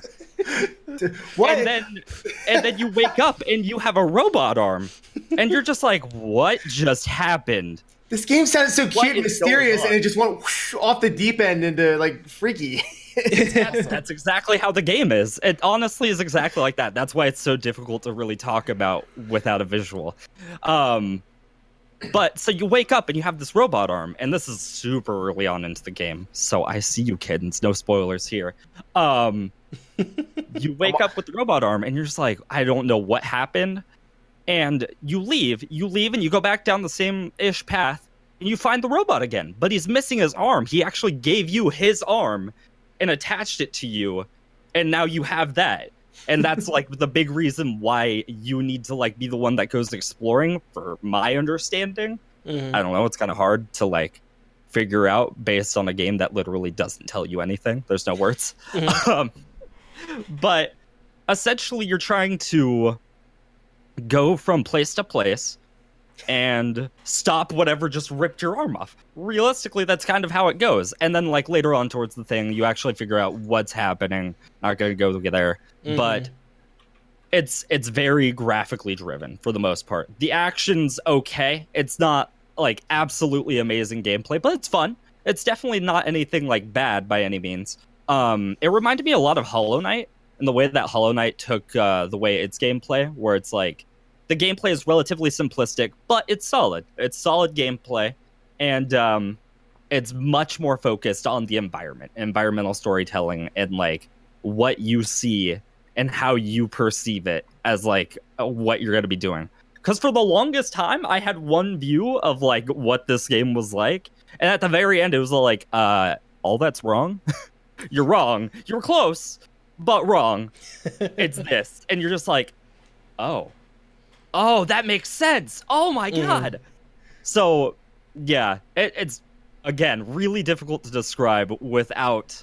What? And then and then you wake up and you have a robot arm. And you're just like, what just happened? this game sounds so What cute and mysterious, and it just went whoosh off the deep end into like freaky. *laughs* that's, that's exactly how the game is. It honestly is exactly like that. That's why it's so difficult to really talk about without a visual. Um, but so you wake up and you have this robot arm, and this is super early on into the game. So I see you, kids. No spoilers here. Um, *laughs* you wake up with the robot arm, and you're just like, I don't know what happened. And you leave. You leave, and you go back down the same ish path, and you find the robot again. But he's missing his arm. He actually gave you his arm and attached it to you and now you have that and that's like the big reason why you need to like be the one that goes exploring for my understanding Mhm. i don't know it's kind of hard to like figure out based on a game that literally doesn't tell you anything there's no words Mhm. *laughs* um, but essentially you're trying to go from place to place and stop whatever just ripped your arm off. Realistically, that's kind of how it goes. And then, like later on towards the thing, you actually figure out what's happening. Not going to go there, but it's it's very graphically driven for the most part. The action's okay. It's not like absolutely amazing gameplay, but it's fun. It's definitely not anything like bad by any means. Um, it reminded me a lot of Hollow Knight and the way that Hollow Knight took uh, the way its gameplay, where it's like the gameplay is relatively simplistic, but it's solid. It's solid gameplay, and um, it's much more focused on the environment, environmental storytelling, and like what you see and how you perceive it as like uh, what you're going to be doing. Because for the longest time, I had one view of like what this game was like, and at the very end, it was like, uh, all that's wrong. *laughs* you're wrong. You're close, but wrong. *laughs* it's this, and you're just like, oh, oh, that makes sense. Oh my Mhm. god. So yeah, it, it's again really difficult to describe without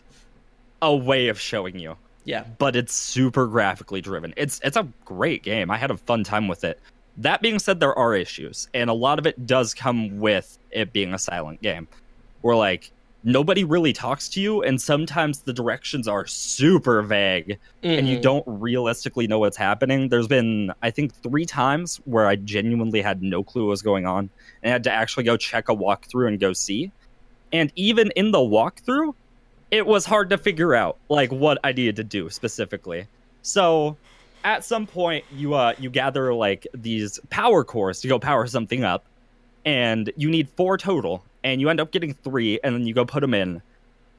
a way of showing you Yeah. but it's super graphically driven. It's it's a great game. I had a fun time with it. That being said, there are issues, and a lot of it does come with it being a silent game, where like nobody really talks to you, and sometimes the directions are super vague, and you Mhm. don't realistically know what's happening. There's been I think three times where I genuinely had no clue what was going on, and had to actually go check a walkthrough and go see. And even in the walkthrough, it was hard to figure out like what I needed to do specifically. So at some point you uh you gather like these power cores to go power something up and you need four total and you end up getting 3 and then you go put them in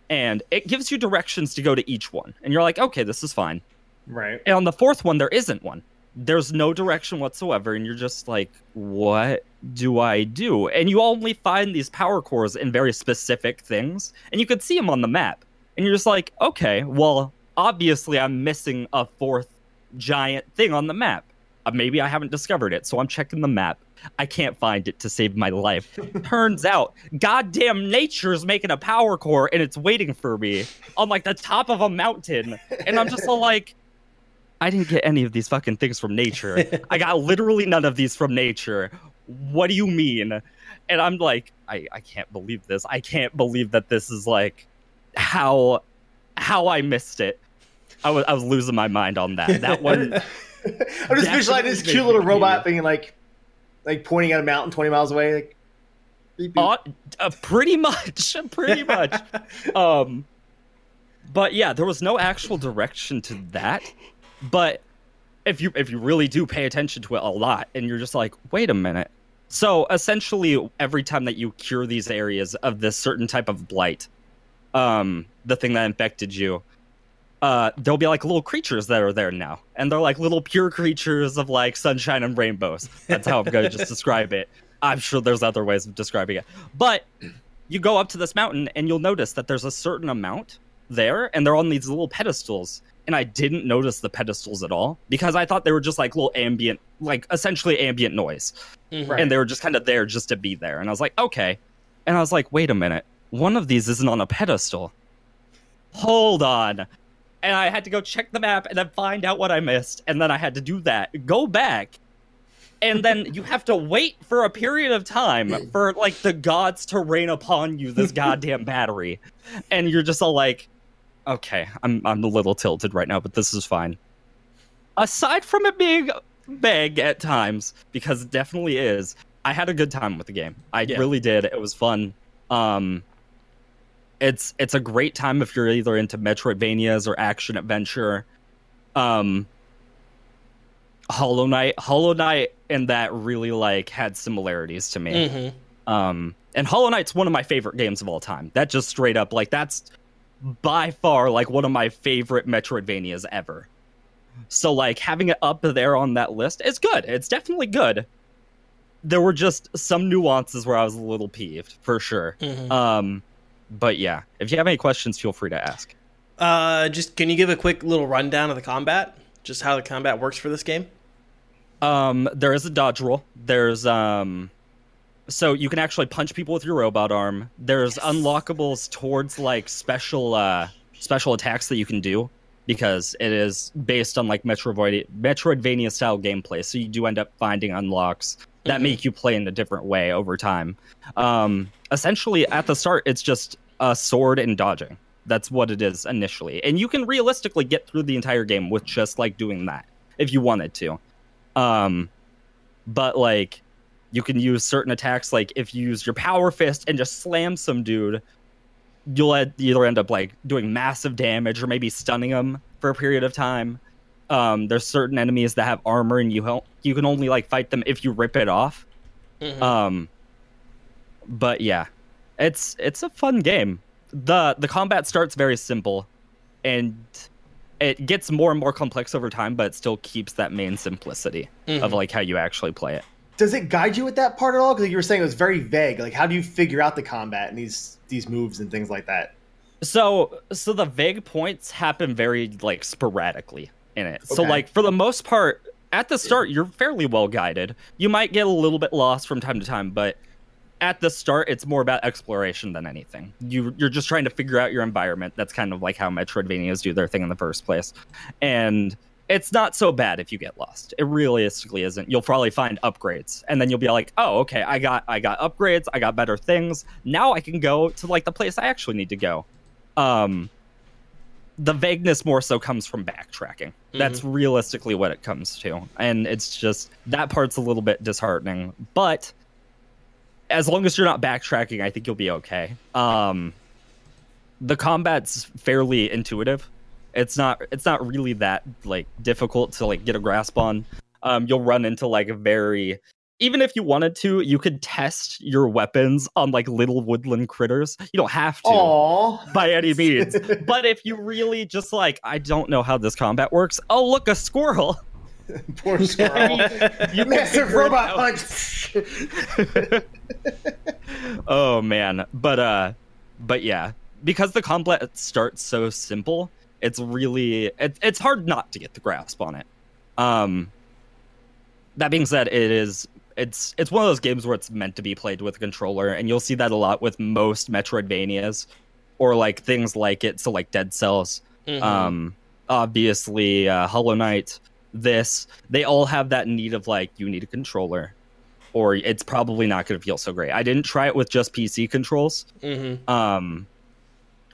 and it gives you directions to go to each one and you're like okay this is fine. right. And on the fourth one there isn't one. There's no direction whatsoever and you're just like what do I do? And you only find these power cores in very specific things and you could see them on the map. And you're just like, okay, well, obviously I'm missing a fourth giant thing on the map. Uh, maybe I haven't discovered it, so I'm checking the map. I can't find it to save my life. Turns out, goddamn nature's making a power core and it's waiting for me on like the top of a mountain. And I'm just like, I didn't get any of these fucking things from nature. I got literally none of these from nature. What do you mean? And I'm like, I, I can't believe this. I can't believe that this is like how how I missed it. I was I was losing my mind on that. That one *laughs* I'm just visualizing this cute little robot being like, like pointing at a mountain 20 miles away. Like, beep, beep. Uh, uh, pretty much, *laughs* pretty much. *laughs* um, but yeah, there was no actual direction to that. But if you if you really do pay attention to it a lot, and you're just like, wait a minute. So essentially, every time that you cure these areas of this certain type of blight, um, the thing that infected you, uh, there'll be like little creatures that are there now, and they're like little pure creatures of like sunshine and rainbows. That's how I'm going to just *laughs* describe it. I'm sure there's other ways of describing it, but you go up to this mountain and you'll notice that there's a certain amount there, and they're on these little pedestals. And I didn't notice the pedestals at all because I thought they were just like little ambient, like essentially ambient noise Mhm. And they were just kind of there just to be there. And I was like, okay. And I was like, wait a minute, one of these isn't on a pedestal. Hold on. And I had to go check the map and then find out what I missed. And then I had to do that, go back. And then you have to wait for a period of time for like the gods to rain upon you this goddamn battery. And you're just all like, okay, I'm I'm a little tilted right now, but this is fine. Aside from it being vague at times, because it definitely is, I had a good time with the game. I Yeah. really did. It was fun. Um it's it's a great time if you're either into Metroidvanias or action adventure. Um Hollow Knight, Hollow Knight and that really like had similarities to me. Mhm. Um, and Hollow Knight's one of my favorite games of all time. That just straight up like that's by far like one of my favorite Metroidvanias ever. So like having it up there on that list is good. It's definitely good. There were just some nuances where I was a little peeved for sure. Mhm. Um, but yeah, if you have any questions, feel free to ask. Uh, just can you give a quick little rundown of the combat? Just how the combat works for this game? Um, there is a dodge roll. There's um, so you can actually punch people with your robot arm. There's unlockables towards like special uh special attacks that you can do because it is based on like Metroid Metroidvania style gameplay. So you do end up finding unlocks that Mhm. make you play in a different way over time. Um, essentially at the start, it's just a sword and dodging. That's what it is initially, and you can realistically get through the entire game with just like doing that if you wanted to. Um, but like you can use certain attacks, like if you use your power fist and just slam some dude, you'll either end up like doing massive damage or maybe stunning them for a period of time. Um, there's certain enemies that have armor and you hel- you can only like fight them if you rip it off. Mhm. Um, but yeah, it's it's a fun game. the The combat starts very simple, and it gets more and more complex over time, but it still keeps that main simplicity of Mhm. like how you actually play it. Does it guide you with that part at all? Because you were saying it was very vague. Like, how do you figure out the combat and these these moves and things like that? So so the vague points happen very like sporadically in it. So like for the most part, at the start you're fairly well guided. You might get a little bit lost from time to time, but at the start it's more about exploration than anything. You you're just trying to figure out your environment. That's kind of like how Metroidvanias do their thing in the first place. And it's not so bad if you get lost. It realistically isn't. You'll probably find upgrades, and then you'll be like, "Oh, okay, I got I got upgrades. I got better things. Now I can go to like the place I actually need to go." Um, the vagueness more so comes from backtracking. That's realistically what it comes to, and it's just that part's a little bit disheartening. But as long as you're not backtracking, I think you'll be okay. Um, the combat's fairly intuitive it's not it's not really that like difficult to like get a grasp on um you'll run into like very even if you wanted to you could test your weapons on like little woodland critters. You don't have to Aww. by any *laughs* means. But if you really just like i don't know how this combat works oh look a squirrel. *laughs* Poor squirrel. *laughs* you Massive robot punch. oh man. But uh but yeah. Because the combat starts so simple it's really it, it's hard not to get the grasp on it. Um that being said it is it's it's one of those games where it's meant to be played with a controller and you'll see that a lot with most metroidvanias or like things like it so like dead cells Mhm. um obviously uh hollow knight this they all have that need of like you need a controller or it's probably not going to feel so great i didn't try it with just pc controls Mhm. um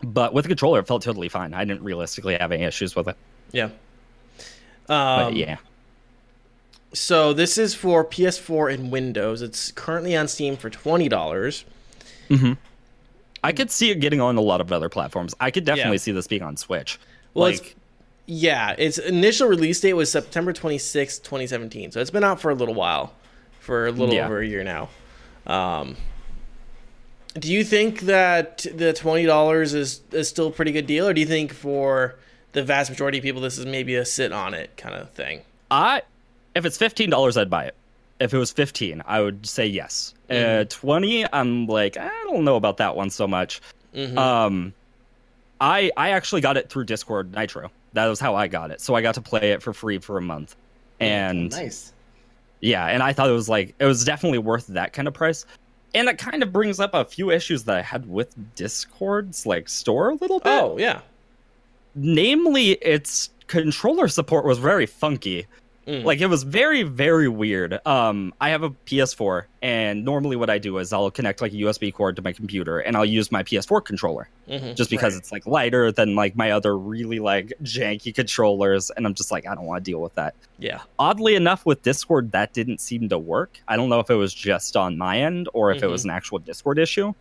but with a controller it felt totally fine i didn't realistically have any issues with it Yeah. but Um, yeah So this is for PS4 and Windows. It's currently on Steam for twenty dollars. Hmm. I could see it getting on a lot of other platforms. I could definitely Yeah. see this being on Switch. Well, like, it's, yeah, its initial release date was September twenty sixth, 2017. So it's been out for a little while, for a little Yeah. over a year now. Um, do you think that the $20 is, is still a pretty good deal, or do you think for the vast majority of people this is maybe a sit on it kind of thing? I if it's fifteen dollars, I'd buy it. If it was fifteen, I would say yes. Uh, Twenty, I'm like, I don't know about that one so much. Mhm. Um, I I actually got it through Discord Nitro. That was how I got it. So I got to play it for free for a month, and nice. yeah, and I thought it was like it was definitely worth that kind of price. And it kind of brings up a few issues that I had with Discord's like store a little bit. Oh, yeah. namely its controller support was very funky Mm. like it was very very weird um i have a ps4 and normally what i do is i'll connect like a usb cord to my computer and i'll use my ps4 controller Mhm. just because Right. it's like lighter than like my other really like janky controllers and i'm just like i don't want to deal with that Yeah. oddly enough with discord that didn't seem to work i don't know if it was just on my end or if it was an actual discord issue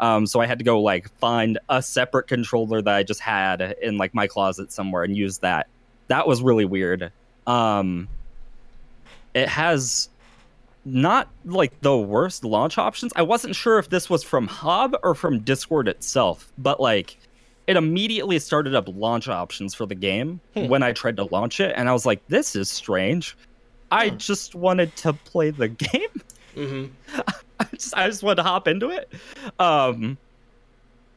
um, so i had to go like find a separate controller that i just had in like my closet somewhere and use that that was really weird um, it has not like the worst launch options i wasn't sure if this was from Hob or from discord itself but like it immediately started up launch options for the game Hmm. when I tried to launch it, and I was like, "This is strange." I Hmm. just wanted to play the *laughs* game. Mm-hmm. *laughs* I just, I just wanted to hop into it. Um,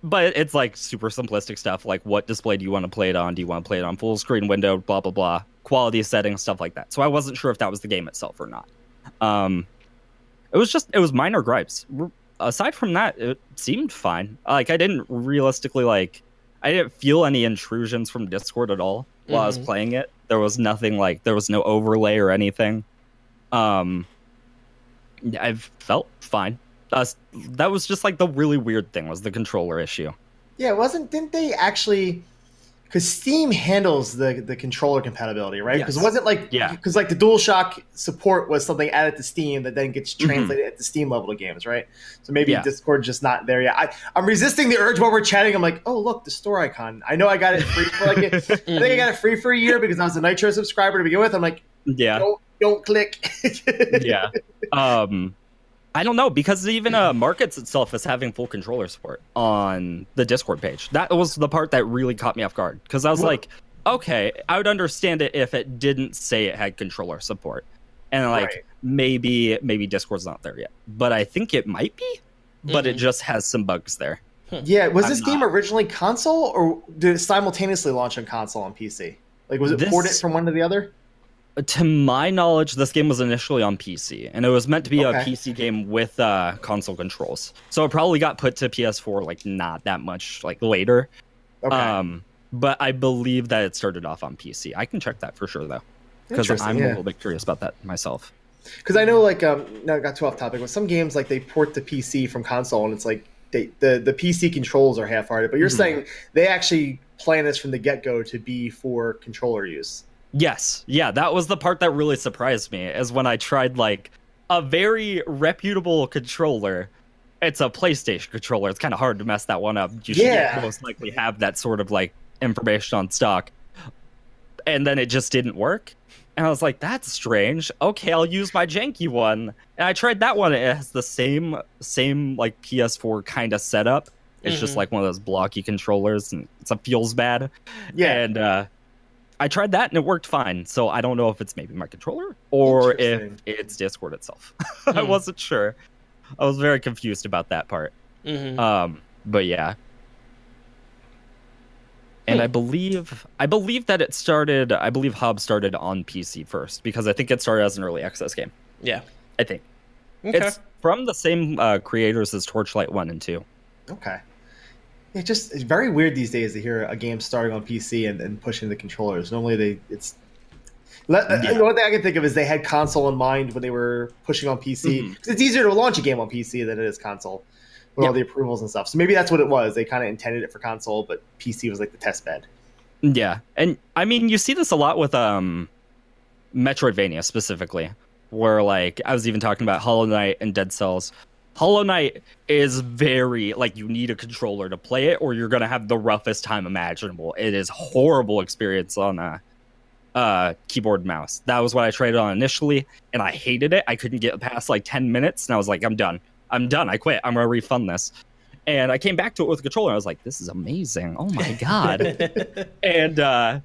but it's like super simplistic stuff, like what display do you want to play it on? Do you want to play it on full screen window? Blah blah blah. Quality settings, stuff like that. So I wasn't sure if that was the game itself or not. Um, it was just it was minor gripes. R- Aside from that, it seemed fine. Like I didn't realistically like I didn't feel any intrusions from Discord at all while I was Mhm. playing it. There was nothing like there was no overlay or anything. Um, I felt fine. Uh, that was just like the really weird thing was the controller issue. Yeah, it wasn't didn't they actually? Because Steam handles the the controller compatibility, right? Because Yes. it wasn't like Yeah. Because like the DualShock support was something added to Steam that then gets Mhm. translated at the Steam level to games, right? So maybe Yeah. Discord just not there yet. I, I'm resisting the urge while we're chatting. I'm like, oh look, the store icon. I know I got it free for like *laughs* a, I think I got it free for a year because I was a Nitro subscriber to begin with. I'm like, Yeah, don't don't click. *laughs* yeah. Um, I don't know because even uh, markets itself is having full controller support on the Discord page. That was the part that really caught me off guard because I was Well- like, okay, I would understand it if it didn't say it had controller support, and like Right. maybe maybe Discord's not there yet, but I think it might be. But it Mhm. just has some bugs there. Yeah, was I'm this game not- originally console or did it simultaneously launch on console and PC? Like, was it This- ported from one to the other? To my knowledge, this game was initially on PC, and it was meant to be a PC game with uh, console controls. So it probably got put to PS4 like not that much like later. Okay, Um, but I believe that it started off on PC. I can check that for sure though, because I'm yeah. a little bit curious about that myself. because I know like um, no, I got too off topic. But some games like they port the PC from console, and it's like they, the the PC controls are half-hearted. But you're Mhm. saying they actually plan this from the get-go to be for controller use. Yes, yeah, that was the part that really surprised me. Is when I tried like a very reputable controller. It's a PlayStation controller. It's kind of hard to mess that one up. You should Yeah. most likely have that sort of like information on stock. And then it just didn't work. And I was like, that's strange. Okay, I'll use my janky one. And I tried that one. It has the same same like PS4 kind of setup. It's just Mhm. like one of those blocky controllers and it feels bad. Yeah, And uh, I tried that and it worked fine. So I don't know if it's maybe my controller or if it's Discord itself. *laughs* I Hmm. wasn't sure. I was very confused about that part. hmm Um, but yeah. And Hmm. I believe I believe that it started I believe Hob started on PC first because I think it started as an early access game. Yeah. I think. Okay. It's from the same uh, creators as Torchlight 1 and 2. okay. It just it's very weird these days to hear a game starting on PC and, and pushing the controllers. Normally they it's. Let, Yeah. The one thing I can think of is they had console in mind when they were pushing on PC Mhm. 'Cause it's easier to launch a game on PC than it is console with all the approvals and stuff. So maybe that's what it was. They kind of intended it for console, but PC was like the test bed. Yeah, and I mean, you see this a lot with um, Metroidvania specifically, where like I was even talking about Hollow Knight and Dead Cells. Hollow Knight is very like you need a controller to play it, or you're gonna have the roughest time imaginable. It is horrible experience on a uh, keyboard and mouse. That was what I tried it on initially, and I hated it. I couldn't get past like ten minutes, and I was like, I'm done. I'm done. I quit. I'm gonna refund this. And I came back to it with a controller. And I was like, this is amazing. Oh my god. *laughs* and uh,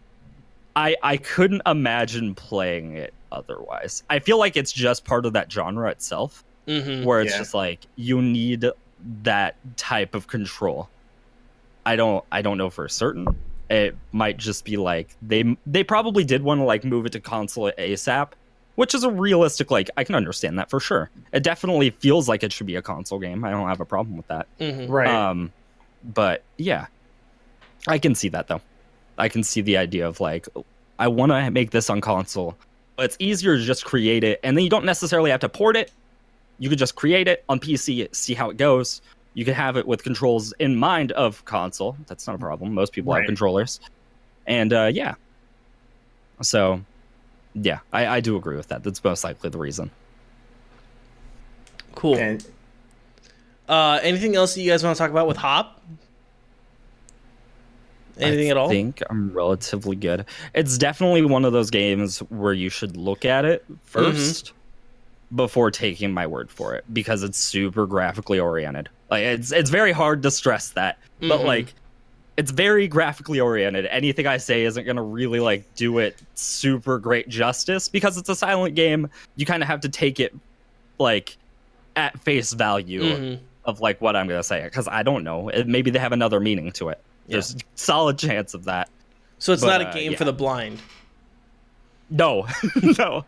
I I couldn't imagine playing it otherwise. I feel like it's just part of that genre itself, hmm where it's Yeah. just like you need that type of control. I don't I don't know for certain. It might just be like they they probably did want to like move it to console ASAP, which is a realistic like I can understand that for sure. It definitely feels like it should be a console game. I don't have a problem with that. hmm Right. Um, but yeah, I can see that though. I can see the idea of like, I want to make this on console, but it's easier to just create it, and then you don't necessarily have to port it. You could just create it on PC, see how it goes. You could have it with controls in mind of console. That's not a problem. Most people Right. have controllers, and uh, yeah. So, yeah, I, I do agree with that. That's most likely the reason. Cool. and Uh, anything else that you guys want to talk about with Hob? Anything I at all? I think I'm relatively good. It's definitely one of those games where you should look at it 1st before taking my word for it because it's super graphically oriented. Like it's it's very hard to stress that, but Mhm. like it's very graphically oriented. Anything I say isn't going to really like do it super great justice because it's a silent game. You kind of have to take it like at face value Mhm. of like what I'm going to say because I don't know. It, maybe they have another meaning to it. There's solid chance of that. So it's But, not a uh, game yeah. for the blind. No, *laughs* no,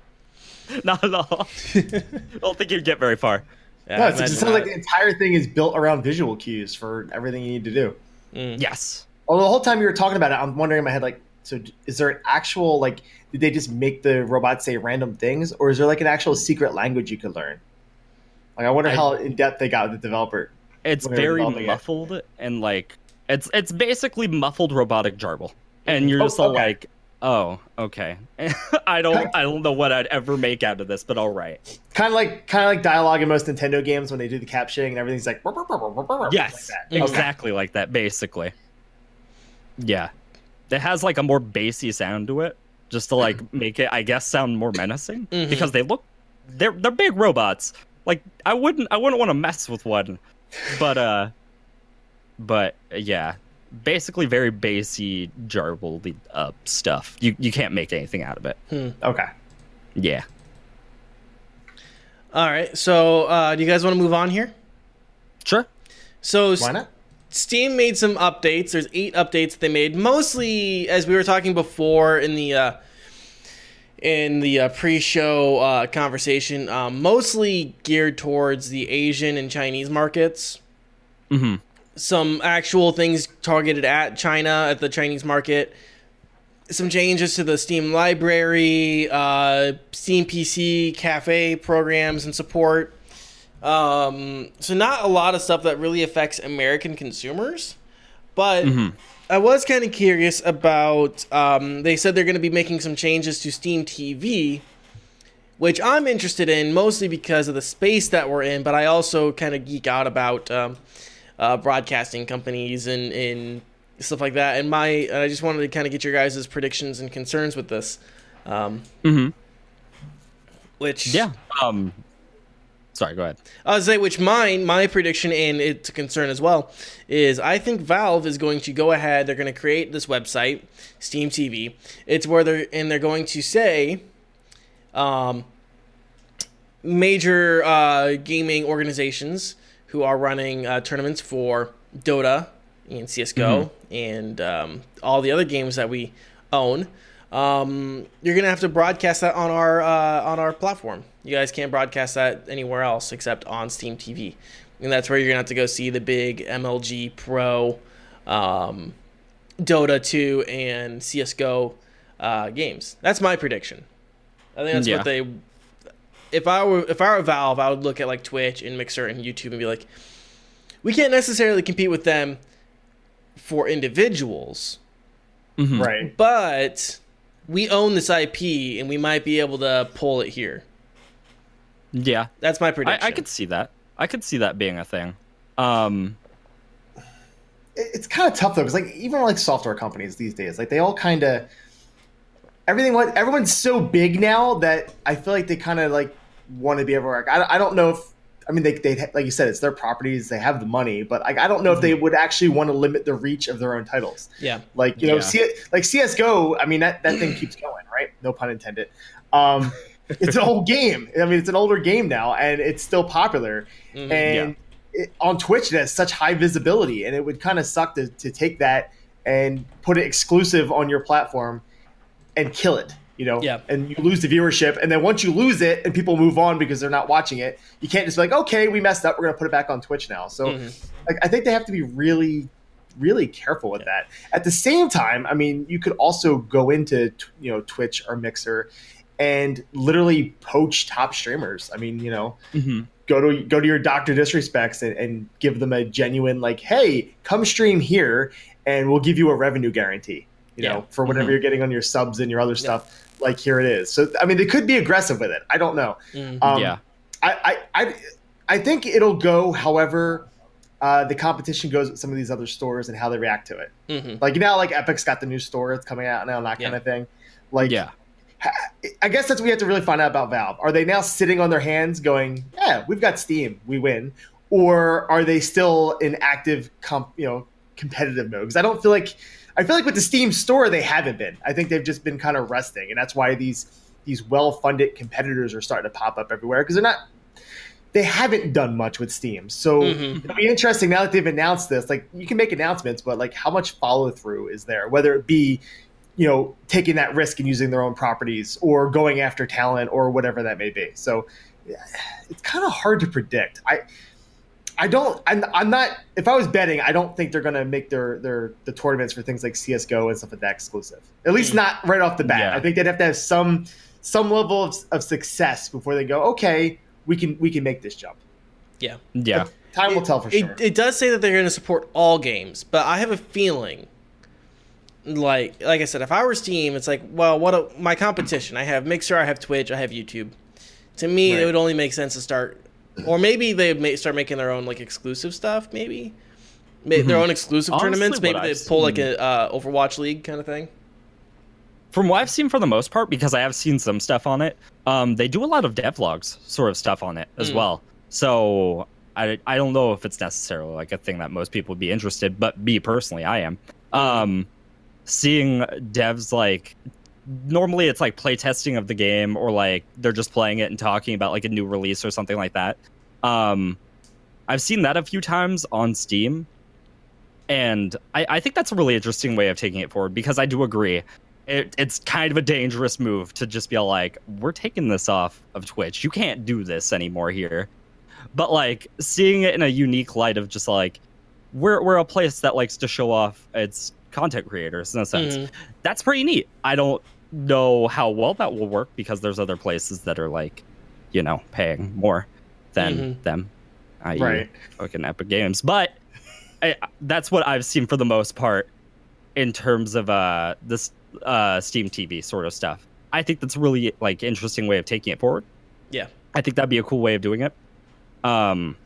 *laughs* not at all. I *laughs* don't think you'd get very far. Yeah, no, it's, it imagine sounds like not. the entire thing is built around visual cues for everything you need to do. Mm. Yes. Although the whole time you were talking about it, I'm wondering in my head, like, so is there an actual like? Did they just make the robot say random things, or is there like an actual secret language you could learn? Like, I wonder I- how in depth they got with the developer. It's When they were very developing it. muffled and like it's it's basically muffled robotic jarble, and you're Oh, just all okay. like, oh, okay. *laughs* I don't I don't know what I'd ever make out of this, but all right. Kind of like, kind of like dialogue in most Nintendo games when they do the captioning and everything's like, Yes, like that. exactly like that, basically. Yeah, it has like a more bassy sound to it, just to like make it, I guess, sound more menacing Mhm. because they look they're they're big robots. Like I wouldn't I wouldn't want to mess with one, but uh, but yeah, basically very bassy, jarbled up stuff. You you can't make anything out of it. Okay. Yeah. All right. So, uh, do you guys want to move on here? Sure. So, Why not? Steam made some updates. There's eight updates that they made, mostly as we were talking before in the uh, in the uh, pre-show uh, conversation, um, mostly geared towards the Asian and Chinese markets. Mm-hmm. Some actual things targeted at China at the Chinese market. Some changes to the Steam library, uh, Steam PC Cafe programs and support. Um, so not a lot of stuff that really affects American consumers, but I was kind of curious about. Um, they said they're going to be making some changes to Steam TV, which I'm interested in mostly because of the space that we're in, but I also kind of geek out about um, uh, broadcasting companies and, and stuff like that. And my, and I just wanted to kind of get your guys' predictions and concerns with this. Um, Mm-hmm. which Yeah. Um. Sorry. Go ahead. I was say, which mine, my prediction, and it's a concern as well, is I think Valve is going to go ahead. They're going to create this website, Steam TV. It's where they're and they're going to say, um, major uh, gaming organizations who are running uh, tournaments for Dota and CS:GO and um, all the other games that we own. Um, you're gonna have to broadcast that on our uh, on our platform. You guys can't broadcast that anywhere else except on Steam TV, and that's where you're gonna have to go see the big MLG Pro, um, Dota 2, and CS:GO uh, games. That's my prediction. I think that's Yeah. what they. If I were if I were Valve, I would look at like Twitch and Mixer and YouTube and be like, we can't necessarily compete with them for individuals, Mhm. Right. but we own this IP and we might be able to pull it here. Yeah, That's my I, prediction. I could see that. I could see that being a thing. Um, it- it's kind of tough though because like even like software companies these days like they all kind of everything everyone's so big now that i feel like they kind of like want to be everywhere. I, I don't know if i mean they, they like you said it's their properties they have the money but like i don't know if they would actually want to limit the reach of their own titles. Yeah. like you know Yeah. C- like CS:GO i mean that, that thing keeps going right? No pun intended. Um *laughs* it's an old game. I mean it's an older game now and it's still popular. Mhm. and it, on Twitch it has such high visibility, and it would kind of suck to, to take that and put it exclusive on your platform and kill it. You know, Yeah. and you lose the viewership, and then once you lose it, and people move on because they're not watching it, you can't just be like, okay, we messed up, we're gonna put it back on Twitch now. So, Mhm. like, I think they have to be really, really careful with that. At the same time, I mean, you could also go into you know Twitch or Mixer and literally poach top streamers. I mean, you know, mhm. go to go to your doctor disrespects and, and give them a genuine like hey come stream here and we'll give you a revenue guarantee you Yeah. know for whatever Mhm. you're getting on your subs and your other stuff like here it is so i mean they could be aggressive with it i don't know Mhm. um, yeah, I, I i i think it'll go however uh, the competition goes with some of these other stores and how they react to it Mhm. like you know like epic's got the new store that's coming out now and that kind of thing like yeah. I guess that's what we have to really find out about Valve. Are they now sitting on their hands going, "Yeah, we've got Steam, we win," or are they still in active, comp, you know, competitive mode? Because I don't feel like I feel like with the Steam store they haven't been. I think they've just been kind of resting, and that's why these these well-funded competitors are starting to pop up everywhere because they're not. They haven't done much with Steam, so Mhm. it'll be interesting now that they've announced this. Like, you can make announcements, but like, how much follow through is there? Whether it be you know taking that risk and using their own properties or going after talent or whatever that may be so it's kind of hard to predict i i don't I'm, I'm not if i was betting i don't think they're going to make their their the tournaments for things like CS:GO and stuff like that exclusive at least Mm. not right off the bat Yeah. i think they'd have to have some some level of, of success before they go okay we can we can make this jump Yeah. Yeah. time will tell for sure It, it does say that they're going to support all games, but I have a feeling, like like I said, if I were Steam, it's like, well, what a, my competition? I have Mixer, I have Twitch, I have YouTube. To me, Right. it would only make sense to start, or maybe they may start making their own like exclusive stuff. Maybe, May their own exclusive Honestly, tournaments. Maybe I've they pull like a uh, Overwatch League kind of thing. From what I've seen for the most part, because I have seen some stuff on it, um, they do a lot of devlogs sort of stuff on it as Mm. well. So I, I don't know if it's necessarily like a thing that most people would be interested, but me personally, I am. Um, seeing devs like normally it's like playtesting of the game or like they're just playing it and talking about like a new release or something like that. Um, I've seen that a few times on Steam, and I, I think that's a really interesting way of taking it forward because I do agree. It, it's kind of a dangerous move to just be like, we're taking this off of Twitch. You can't do this anymore here. But like seeing it in a unique light of just like, we're, we're a place that likes to show off its content creators in a sense. Mhm. That's pretty neat. I don't know how well that will work because there's other places that are like, you know, paying more than Mhm. them. i.e. right fucking Epic Games. But I, that's what I've seen for the most part in terms of uh this uh Steam TV sort of stuff. I think that's really like interesting way of taking it forward. Yeah. I think that'd be a cool way of doing it. Um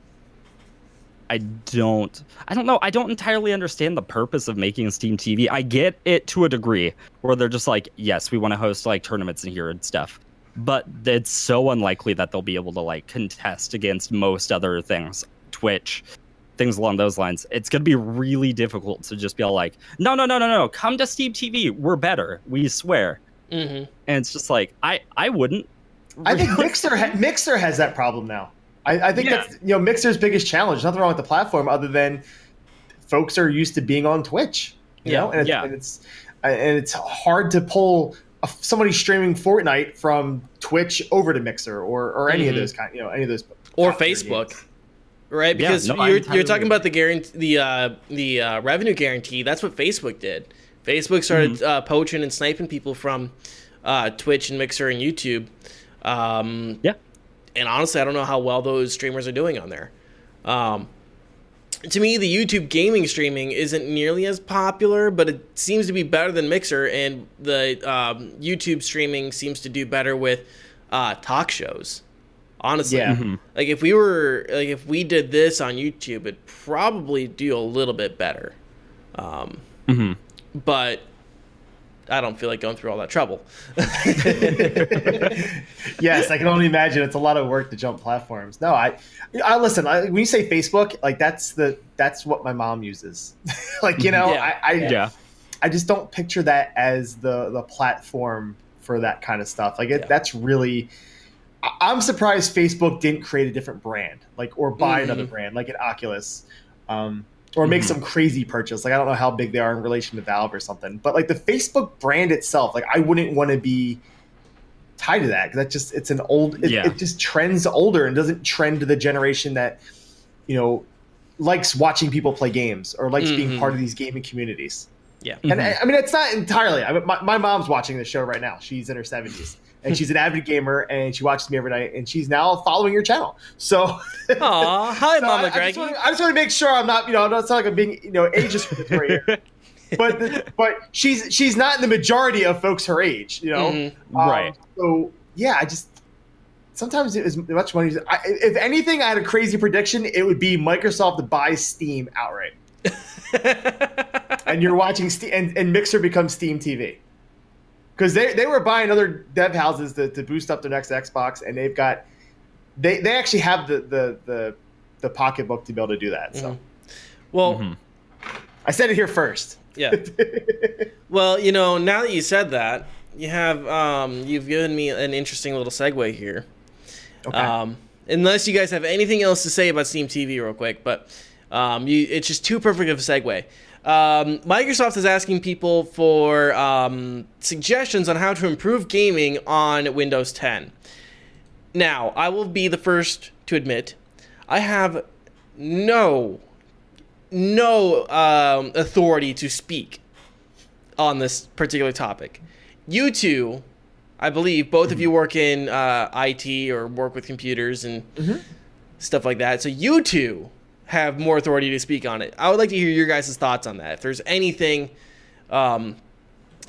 I don't I don't know. I don't entirely understand the purpose of making Steam TV. I get it to a degree where they're just like, yes, we want to host like tournaments in here and stuff. But it's so unlikely that they'll be able to like contest against most other things. Twitch, things along those lines. It's gonna be really difficult to just be all like, no, no, no, no, no, come to Steam TV. We're better. We swear. Mhm. And it's just like I I wouldn't. I think Mixer ha- Mixer has that problem now. I, I think Yeah. that's you know Mixer's biggest challenge. Nothing wrong with the platform other than folks are used to being on Twitch. You Yeah. know, and it's, Yeah. and it's and it's hard to pull somebody streaming Fortnite from Twitch over to Mixer or or any of Mhm. those kind you know any of those Or Facebook. games. right? Yeah, Because no, you're you're talking about the guarantee, the uh, the uh, revenue guarantee. That's what Facebook did. Facebook started Mm-hmm. uh, poaching and sniping people from uh, Twitch and Mixer and YouTube. Um, Yeah. And honestly, I don't know how well those streamers are doing on there. Um, to me, the YouTube gaming streaming isn't nearly as popular, but it seems to be better than Mixer, and the um, YouTube streaming seems to do better with uh, talk shows. Honestly, Yeah. like if we were like if we did this on YouTube, it'd probably do a little bit better. Um, But I don't feel like going through all that trouble. *laughs* yes, I can only imagine it's a lot of work to jump platforms. No, I, I listen. I, when you say Facebook, like that's the that's what my mom uses. *laughs* like you know, Yeah. I, I Yeah. I just don't picture that as the the platform for that kind of stuff. Like it, Yeah. that's really. I- I'm surprised Facebook didn't create a different brand, like or buy Mhm. another brand, like an Oculus, um, or make some crazy purchase. Like I don't know how big they are in relation to Valve or something, but like the Facebook brand itself, like I wouldn't want to be tied to that because that just it's an old. It, Yeah. it just trends older and doesn't trend to the generation that you know likes watching people play games or likes being Mhm. part of these gaming communities. Yeah. And I, I mean, it's not entirely. I mean, my, my mom's watching the show right now. She's in her 70s and she's an avid gamer and she watches me every night and she's now following your channel. So, Aw, hi, *laughs* so Mama I, I, just want to, I just want to make sure I'm not, you know, it's not sound like I'm being, you know, age discriminatory here. *laughs* But the, but she's she's not in the majority of folks her age, you know. Mhm. Um, Right. So yeah, I just sometimes it was much money. I, if anything, I had a crazy prediction. It would be Microsoft to buy Steam outright, *laughs* and you're watching Steam, and, and Mixer becomes Steam TV. Because they, they were buying other dev houses to, to boost up their next Xbox, and they've got they, they actually have the, the the the pocketbook to be able to do that. So Mhm. Well, Mhm. I said it here first. yeah. *laughs* Well, you know, now that you said that, you have um, you've given me an interesting little segue here. Okay. Um, unless you guys have anything else to say about Steam TV, real quick, but um, you, it's just too perfect of a segue. Um, Microsoft is asking people for um, suggestions on how to improve gaming on Windows 10. Now, I will be the first to admit, I have no no um, authority to speak on this particular topic. You two, I believe, both of you work in uh, IT or work with computers and stuff like that. So you two have more authority to speak on it. I would like to hear your guys' thoughts on that. If there's anything um,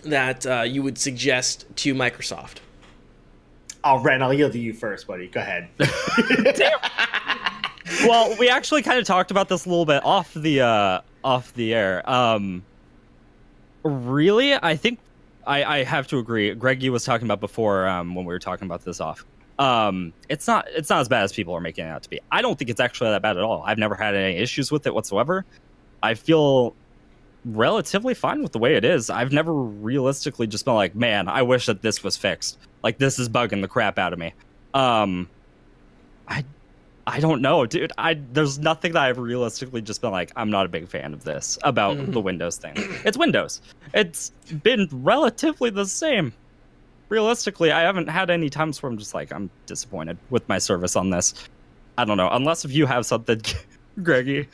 that uh, you would suggest to Microsoft. oh, Ren, I'll yield to you first, buddy. Go ahead. *laughs* well, we actually kind of talked about this a little bit off the uh, off the air. Um, really, I think I, I have to agree. Greg, you was talking about before um, when we were talking about this off. Um, it's not it's not as bad as people are making it out to be. I don't think it's actually that bad at all. I've never had any issues with it whatsoever. I feel relatively fine with the way it is. I've never realistically just been like, man, I wish that this was fixed. Like this is bugging the crap out of me. Um, I I don't know, dude. I there's nothing that I've realistically just been like, I'm not a big fan of this about Mhm. the Windows thing. It's Windows. It's been relatively the same. Realistically, I haven't had any times where I'm just like, I'm disappointed with my service on this. I don't know, unless if you have something, *laughs* Greggy.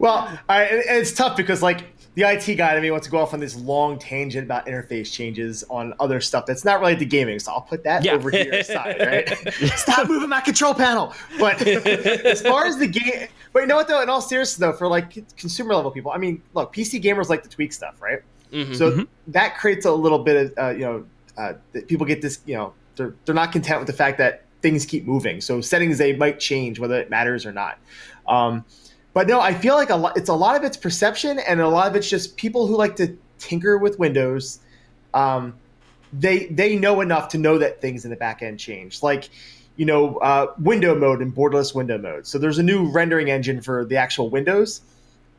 Well, I, and and it's tough because like the IT guy to me wants to go off on this long tangent about interface changes on other stuff that's not related to gaming. So I'll put that Yeah. over here *laughs* aside, right? *laughs* Stop moving my control panel. But as far as the game, but you know what though? In all seriousness though, for like consumer level people, I mean, look, PC gamers like to tweak stuff, right? Mhm. So Mhm. that creates a little bit of uh, you know uh, people get this you know they're they're not content with the fact that things keep moving. So settings they might change whether it matters or not. Um, but no, I feel like a lot. It's a lot of it's perception, and a lot of it's just people who like to tinker with Windows. Um, they they know enough to know that things in the back end change, like you know uh, window mode and borderless window mode. So there's a new rendering engine for the actual Windows,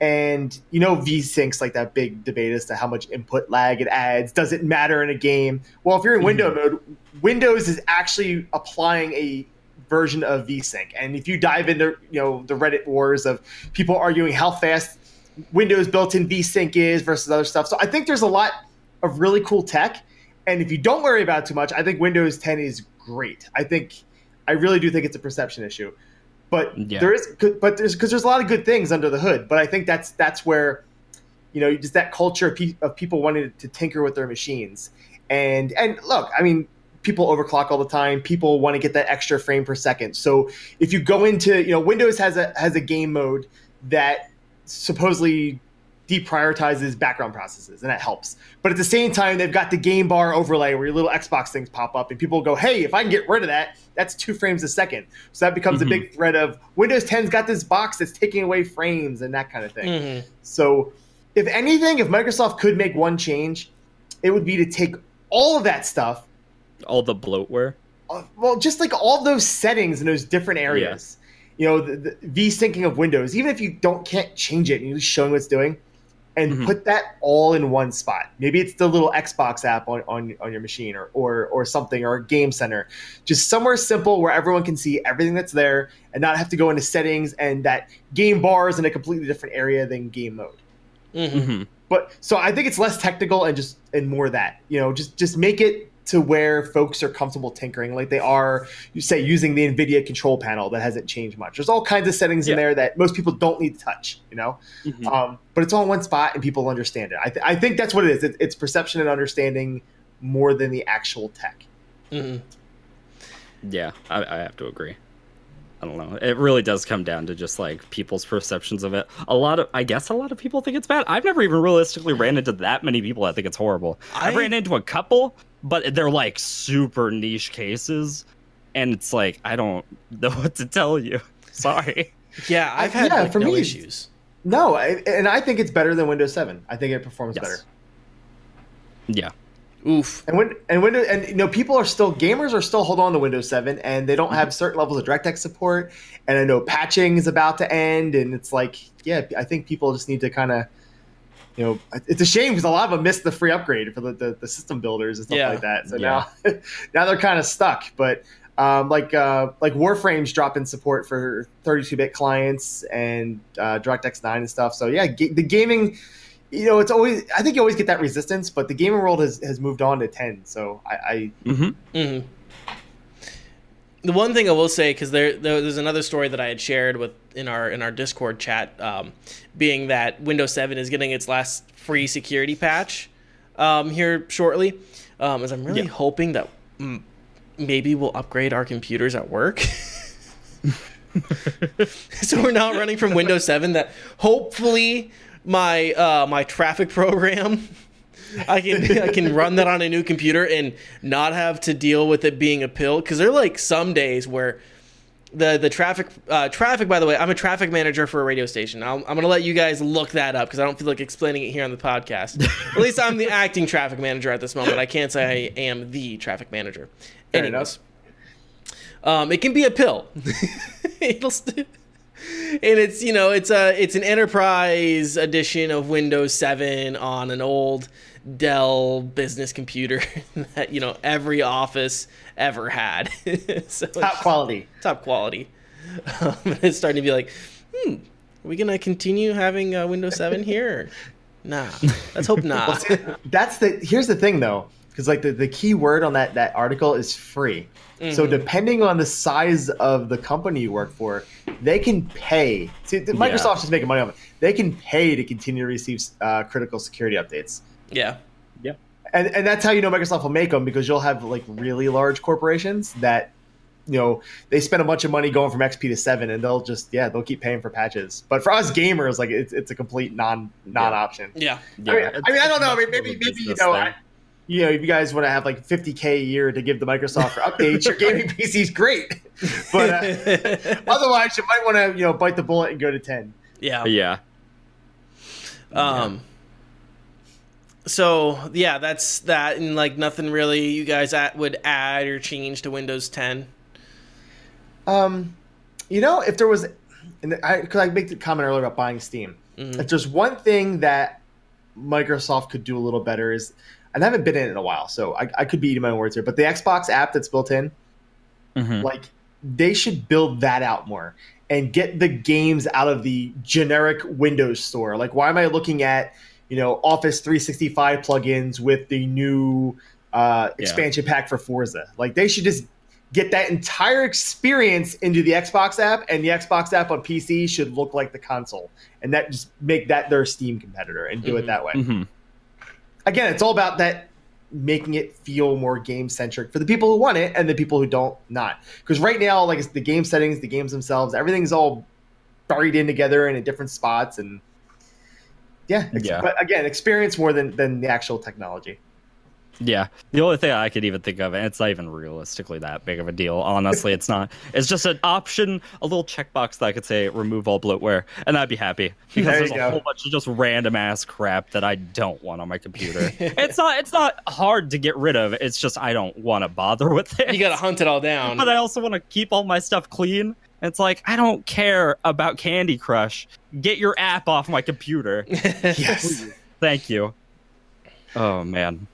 and you know VSync's like that big debate as to how much input lag it adds. Does it matter in a game? Well, if you're in window mm-hmm. mode, Windows is actually applying a version of VSync. And if you dive into you know the Reddit wars of people arguing how fast Windows built-in VSync is versus other stuff, so I think there's a lot of really cool tech. And if you don't worry about it too much, I think Windows 10 is great. I think I really do think it's a perception issue. But Yeah. there is, but there's because there's a lot of good things under the hood. But I think that's that's where, you know, just that culture of, pe- of people wanting to tinker with their machines. And and look, I mean, people overclock all the time. People want to get that extra frame per second. So if you go into, you know, Windows has a has a game mode that supposedly deprioritizes background processes, and that helps. But at the same time, they've got the game bar overlay where your little Xbox things pop up, and people go, "Hey, if I can get rid of that, that's two frames a second. So that becomes Mhm. a big threat of Windows 10's got this box that's taking away frames and that kind of thing. Mhm. So, if anything, if Microsoft could make one change, it would be to take all of that stuff, All the bloatware. uh, well, just like all those settings in those different areas. You know, the, the V syncing of Windows, even if you don't can't change it and you're just showing what it's doing, and Mhm. put that all in one spot. Maybe it's the little Xbox app on, on, on your machine or, or or something or a game center. Just somewhere simple where everyone can see everything that's there and not have to go into settings and that game bar is in a completely different area than game mode. Mhm. Mm-hmm. But so I think it's less technical and just and more that you know just just make it to where folks are comfortable tinkering like they are you say using the Nvidia control panel that hasn't changed much. There's all kinds of settings in there that most people don't need to touch. You know, Mm-hmm. um, but it's all in one spot and people understand it. I, th- I think that's what it is. It, it's perception and understanding more than the actual tech. Mhm. Yeah, I, I have to agree. I don't know. It really does come down to just like people's perceptions of it. A lot of, I guess, a lot of people think it's bad. I've never even realistically ran into that many people that think it's horrible. I, have I- ran into a couple, but they're like super niche cases, and it's like I don't know *laughs* what to tell you. *laughs* Sorry. Yeah, I've had yeah, like, for no me, issues. No, I, and I think it's better than Windows 7. I think it performs Yes. better. Yeah. Oof. And when and Windows and you know people are still gamers are still hold on to Windows 7 and they don't mm-hmm. have certain levels of DirectX support and I know patching is about to end and it's like yeah I think people just need to kind of you know it's a shame because a lot of them missed the free upgrade for the, the, the system builders and stuff Yeah. like that so Yeah. now *laughs* now they're kind of stuck but um, like uh, like Warframe's dropping support for 32-bit clients and uh, DirectX 9 and stuff so yeah ga- the gaming you know, it's always. I think you always get that resistance, but the gaming world has, has moved on to ten. So I, I Mm-hmm. hmm The one thing I will say, because there, there there's another story that I had shared with in our in our Discord chat, um, being that Windows 7 is getting its last free security patch um, here shortly. Um, is I'm really Yeah. hoping that mm, maybe we'll upgrade our computers at work. *laughs* so we're not running from Windows 7. That hopefully my uh, my traffic program I can I can run that on a new computer and not have to deal with it being a pill because there are like some days where the the traffic uh, traffic by the way I'm a traffic manager for a radio station. I'll, I'm gonna let you guys look that up because I don't feel like explaining it here on the podcast. *laughs* At least I'm the acting traffic manager at this moment. I can't say I am the traffic manager. Fair anyways. um, it can be a pill. *laughs* It'll st- it's you know it's a it's an enterprise edition of Windows 7 on an old Dell business computer *laughs* that you know every office ever had. *laughs* so top quality. top quality. *laughs* Um, it's starting to be like, hmm, are we gonna continue having uh, Windows 7 here? Nah, let's hope not. That's the. Here's the thing though, because like the, the key word on that that article is free. So Mhm. depending on the size of the company you work for, they can pay. See, the- Microsoft's just making money off it. They can pay to continue to receive uh, critical security updates. yeah, yeah and and that's how you know Microsoft will make them because you'll have like really large corporations that you know they spend a bunch of money going from XP to seven, and they'll just yeah they'll keep paying for patches. But for us gamers, like it's, it's a complete non non option. yeah, Yeah, I mean, I, mean, I don't know. I mean, maybe maybe you business know. I, you know, if you guys want to have like 50k a year to give to Microsoft for updates, your gaming *laughs* PC is great. But uh, *laughs* otherwise, you might want to you know bite the bullet and go to 10. yeah. yeah. Um. So yeah, that's that, and like nothing really you guys at, would add or change to Windows 10. Um, you know, if there was, and I because I made the comment earlier about buying Steam. Mhm. If there's one thing that Microsoft could do a little better is, and I haven't been in it in a while, so I, I could be eating my words here, but the Xbox app that's built in, Mhm. like they should build that out more and get the games out of the generic Windows store. Like, why am I looking at you know Office 365 plugins with the new uh, Yeah. expansion pack for Forza? Like, they should just get that entire experience into the Xbox app, and the Xbox app on PC should look like the console, and that just make that their Steam competitor and do it Mhm. that way Mhm. Again, it's all about that making it feel more game centric for the people who want it and the people who don't not. Because right now, like it's the game settings, the games themselves, everything's all buried in together and in different spots, and yeah, ex- Yeah. But again, experience more than than the actual technology. Yeah, the only thing I could even think of, and it's not even realistically that big of a deal. Honestly, it's not. It's just an option, a little checkbox that I could say remove all bloatware, and I'd be happy *laughs* because There there's a go. whole bunch of just random ass crap that I don't want on my computer. *laughs* it's not. It's not hard to get rid of. It's just I don't want to bother *laughs* with it. You gotta hunt it all down. but I also want to keep all my stuff clean. It's like I don't care about Candy Crush. Get your app off my computer. Yes. Thank you. Oh man,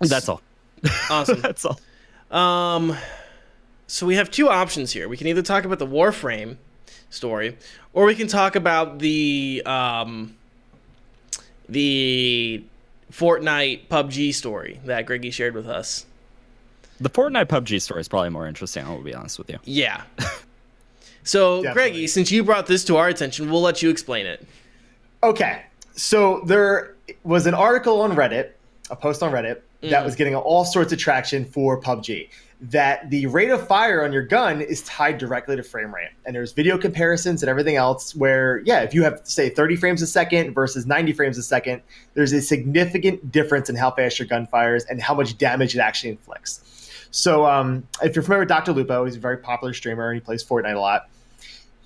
that's all. awesome. *laughs* That's all. Um, so we have two options here. We can either talk about the Warframe story, or we can talk about the um, the Fortnite PUBG story that Greggy shared with us. The Fortnite PUBG story is probably more interesting. I will be honest with you. Yeah. *laughs* So, Definitely. Greggy, since you brought this to our attention, we'll let you explain it. Okay, so there was an article on Reddit, a post on Reddit that was getting all sorts of traction for PUBG. That the rate of fire on your gun is tied directly to frame rate, and there's video comparisons and everything else. Where yeah, if you have say 30 frames a second versus 90 frames a second, there's a significant difference in how fast your gun fires and how much damage it actually inflicts. So um, if you're familiar with Dr. Lupo, he's a very popular streamer and he plays Fortnite a lot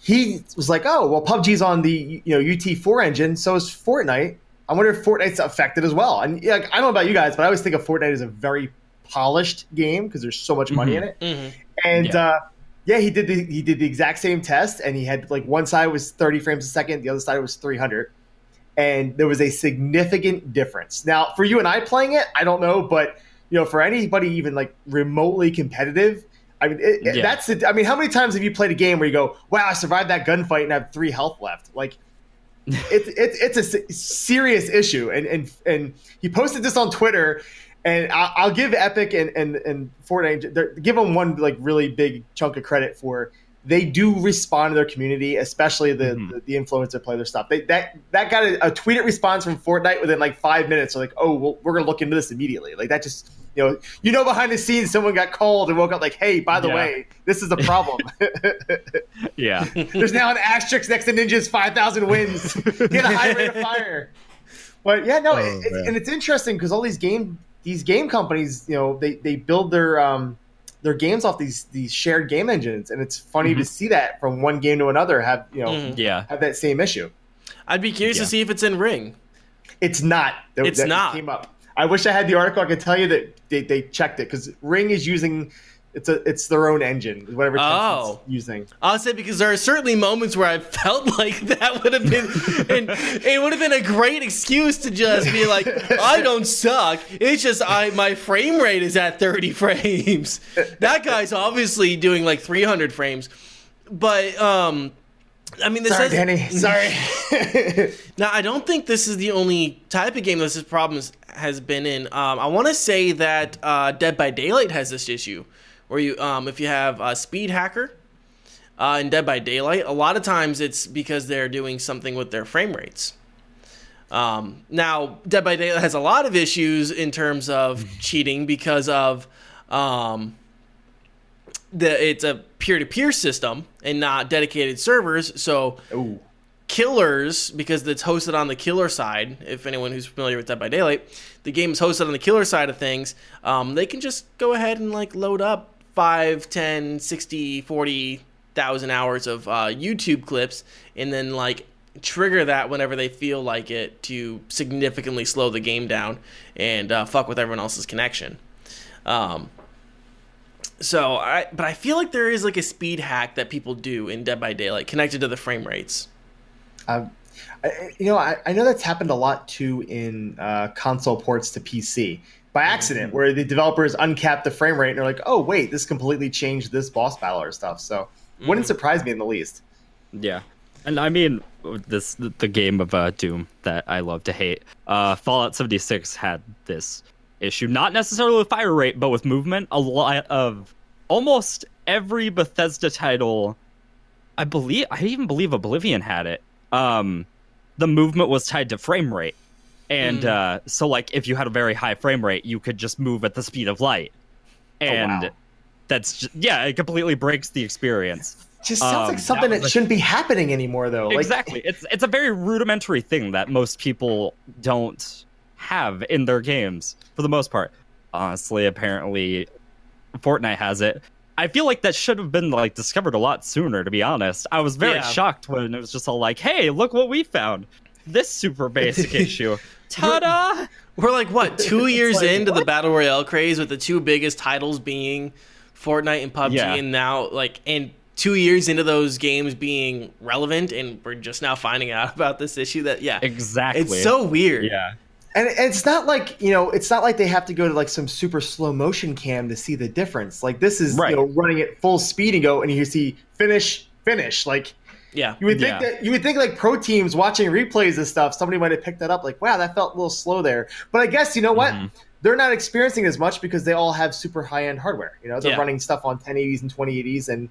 he was like, "Oh, well, PUBG's on the you know UE4 engine, so is Fortnite. I wonder if Fortnite's affected as well." And yeah, like, I don't know about you guys, but I always think of Fortnite as a very polished game because there's so much money in it. hmm And Yeah. uh, yeah, he did the he did the exact same test, and he had like one side was 30 frames a second, the other side was 300, and there was a significant difference. Now, for you and I playing it, I don't know, but you know, for anybody even like remotely competitive. I mean, it, it- Yeah. that's it. I mean, how many times have you played a game where you go, "Wow, I survived that gunfight and I have three health left"? Like, it's it's it's a serious issue, and and and he posted this on Twitter, and I'll, I'll give Epic and and and Fortnite give them one like really big chunk of credit for they do respond to their community, especially the Mhm. the, the influencer play their stuff. They that that got a, a tweeted response from Fortnite within like five minutes. They're like, oh, well, we're gonna look into this immediately. Like that just. You know, you know, behind the scenes, someone got called and woke up like, "Hey, by the Yeah. way, this is a problem." *laughs* *laughs* Yeah. There's now an asterisk next to Ninja's 5,000 wins. *laughs* Get a high rate of fire. But yeah, no, Oh, it, it- and it's interesting because all these game these game companies, you know, they they build their um their games off these these shared game engines, and it's funny Mm-hmm. to see that from one game to another have you know Mhm. Yeah. have that same issue. I'd be curious Yeah. to see if it's in Ring. It's not. It's that not. Came up. I wish I had the article. I could tell you that they, they checked it because Ring is using it's a it's their own engine, whatever Oh. using. I'll say because there are certainly moments where I felt *laughs* like that would have been, and it would have been a great excuse to just be like, I don't suck. It's just I my frame rate is at 30 *laughs* frames. That guy's obviously doing like 300 frames, but um, I mean, this Sorry, has, Danny. *laughs* Sorry. *laughs* Now, I don't think this is the only type of game that this problem has been in. Um, I want to say that uh, Dead by Daylight has this issue, where you, um, if you have a speed hacker uh, in Dead by Daylight, a lot of times it's because they're doing something with their frame rates. Um, now, Dead by Daylight has a lot of issues in terms of *laughs* cheating because of um, the it's a peer-to-peer system and not dedicated servers. So Ooh. killers because it's hosted on the killer side if anyone who's familiar with dead by daylight the game is hosted on the killer side of things um, they can just go ahead and like load up 5 10 60 40 thousand hours of uh, youtube clips and then like trigger that whenever they feel like it to significantly slow the game down and uh, fuck with everyone else's connection um, so I, but I feel like there is like a speed hack that people do in Dead by Daylight connected to the frame rates. Um, I, you know, I, I know that's happened a lot too in uh, console ports to PC by accident, where the developers uncap the frame rate and they're like, "Oh, wait, this completely changed this boss battle or stuff." So, wouldn't surprise me in the least. Yeah. And I mean, this the game of uh, Doom that I love to hate. Uh, Fallout 76 had this issue, not necessarily with fire rate, but with movement. A lot of almost every Bethesda title, I believe, I even believe Oblivion had it. Um, the movement was tied to frame rate, and uh, so like if you had a very high frame rate, you could just move at the speed of light, and wow. that's just, yeah, it completely breaks the experience. just sounds Um, like something that that, was shouldn't be happening anymore, though. Like, exactly. It's it's a very rudimentary thing that most people don't have in their games for the most part. Honestly, apparently, Fortnite has it. I feel like that should have been like discovered a lot sooner. To be honest, I was very Yeah. shocked when it was just all like, "Hey, look what we found! This super basic *laughs* issue! Ta-da!" We're like what two *laughs* years like, into the battle royale craze with the two biggest titles being Fortnite and PUBG, Yeah. and now like and two years into those games being relevant, and we're just now finding out *laughs* about this issue. That yeah, Exactly. it's so weird. yeah. And and it's not like you know, it's not like they have to go to like some super slow motion cam to see the difference. Like this is Right. you know running at full speed and go, and you see finish, finish. Like yeah. you would think Yeah. that you would think like pro teams watching replays and stuff, somebody might have picked that up. Like wow, that felt a little slow there. But I guess you know what. Mhm. They're not experiencing as much because they all have super high end hardware. You know, they're Yeah. running stuff on 1080s and 2080s, and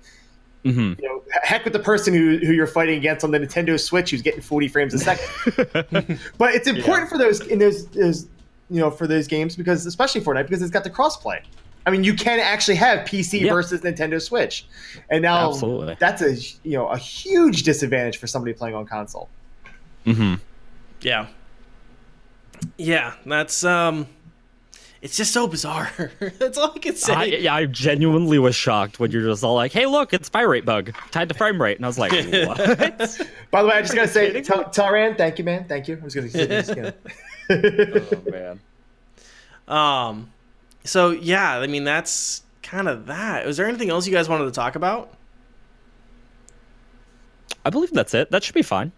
Mhm. you know, heck with the person who, who you're fighting against on the Nintendo Switch who's getting 40 frames a second. *laughs* but it's important for those in those, those you know for those games because especially Fortnite because it's got the crossplay. I mean, you can actually have PC Yeah. versus Nintendo Switch, and now Absolutely. that's a you know a huge disadvantage for somebody playing on console. Mm-hmm. Yeah. Yeah, that's um it's just so bizarre. *laughs* that's all I can say. I, yeah, I genuinely was shocked when you're just all like, "Hey, look, it's fire rate bug tied to frame rate," and I was like, *laughs* "What?" By the way, I just gotta *laughs* say, kidding? tell, tell thank you, man, thank you. I was gonna say, just kidding. oh man. Um so yeah, I mean that's kind of that. Was there anything else you guys wanted to talk about? I believe that's it. That should be fine.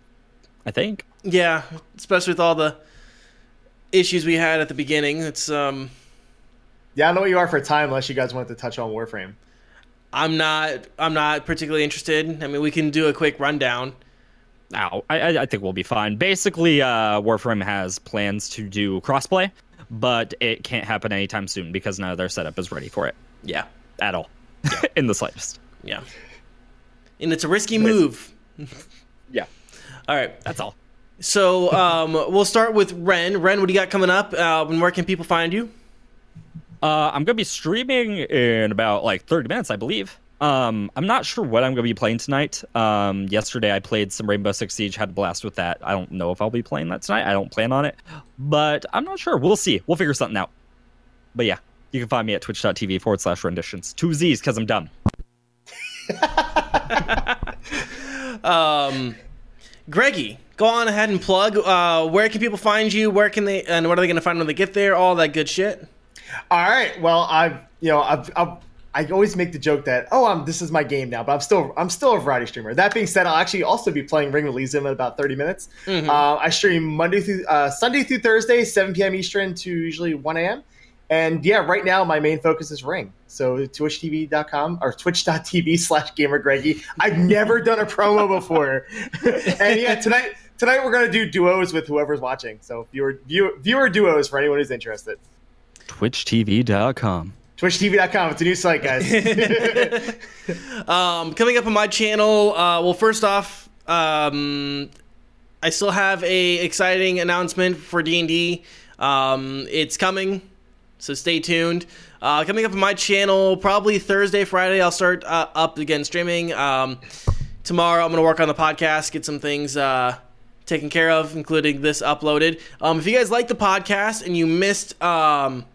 I think. Yeah, especially with all the issues we had at the beginning. It's um yeah, I know what you are for time, unless you guys wanted to touch on Warframe. I'm not I'm not particularly interested. I mean, we can do a quick rundown. Ow, I, I I think we'll be fine. Basically, uh, Warframe has plans to do crossplay, but it can't happen anytime soon because none of their setup is ready for it Yeah. at all, *laughs* in the slightest. Yeah. And it's a risky move. Yeah, *laughs* All right. that's all. So um, we'll start with Ren. Ren, what do you got coming up? Uh, and where can people find you? Uh, I'm gonna be streaming in about like 30 minutes, I believe. Um, I'm not sure what I'm gonna be playing tonight. Um, yesterday I played some Rainbow Six Siege, had a blast with that. I don't know if I'll be playing that tonight. I don't plan on it, but I'm not sure. We'll see. We'll figure something out. But yeah, you can find me at twitch.tv forward slash renditions. Two Z's because I'm dumb. *laughs* Um, Greggy, go on ahead and plug. Uh, where can people find you? Where can they, and what are they going to find when they get there? All that good shit. All right. Well, I've you know I've, I've I always make the joke that oh I'm this is my game now, but I'm still I'm still a variety streamer. That being said, I'll actually also be playing Ring of Elysium in about 30 minutes. Mhm. Uh, I stream Monday through uh, Sunday through Thursday, 7 p.m. Eastern to usually 1 a.m. And yeah, right now my main focus is Ring. So twitchtv.com or twitch.tv slash gamer Greggy. I've never done a promo before. *laughs* and yeah, tonight tonight we're gonna do duos with whoever's watching. So viewer viewer, viewer duos for anyone who's interested. twitchtv.com. TwitchTV.com. It's a new site, guys. *laughs* Um, coming up on my channel. Uh, well, first off, um, I still have a exciting announcement for D and D. Um, it's coming, so stay tuned. Uh, coming up on my channel, probably Thursday, Friday. I'll start uh, up again streaming. Um, tomorrow, I'm gonna work on the podcast, get some things uh, taken care of, including this uploaded. Um, if you guys like the podcast and you missed. Um,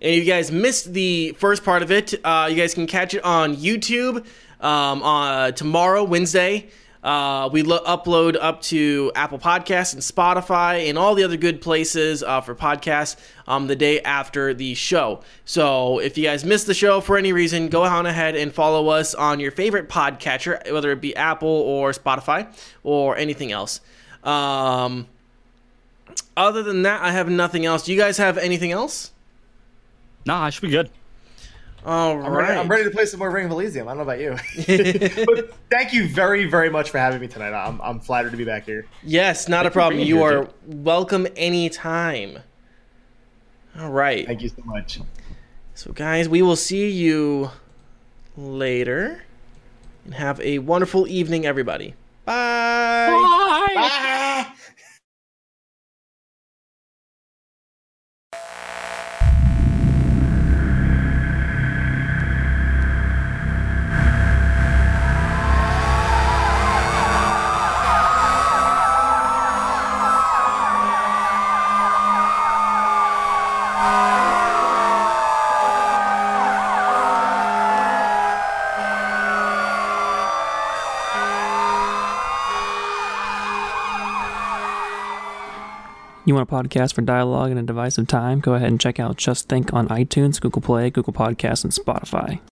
and you guys missed the first part of it, uh, you guys can catch it on YouTube um, on tomorrow, Wednesday. Uh, we lo- upload up to Apple Podcasts and Spotify and all the other good places uh, for podcasts um, the day after the show. So if you guys missed the show for any reason, go on ahead and follow us on your favorite podcatcher, whether it be Apple or Spotify or anything else. Um, other than that, I have nothing else. Do you guys have anything else? Nah, I should be good. All I'm, right. ready, I'm ready to play some more Ring of Elysium. I don't know about you. *laughs* but thank you very, very much for having me tonight. I'm, I'm flattered to be back here. Yes, not a Thank you for problem. being You here, are welcome anytime. All right. Thank you so much. So, guys, we will see you later. And have a wonderful evening, everybody. Bye. Bye. You want a podcast for dialogue in a divisive time? Go ahead and check out Just Think on iTunes, Google Play, Google Podcasts, and Spotify.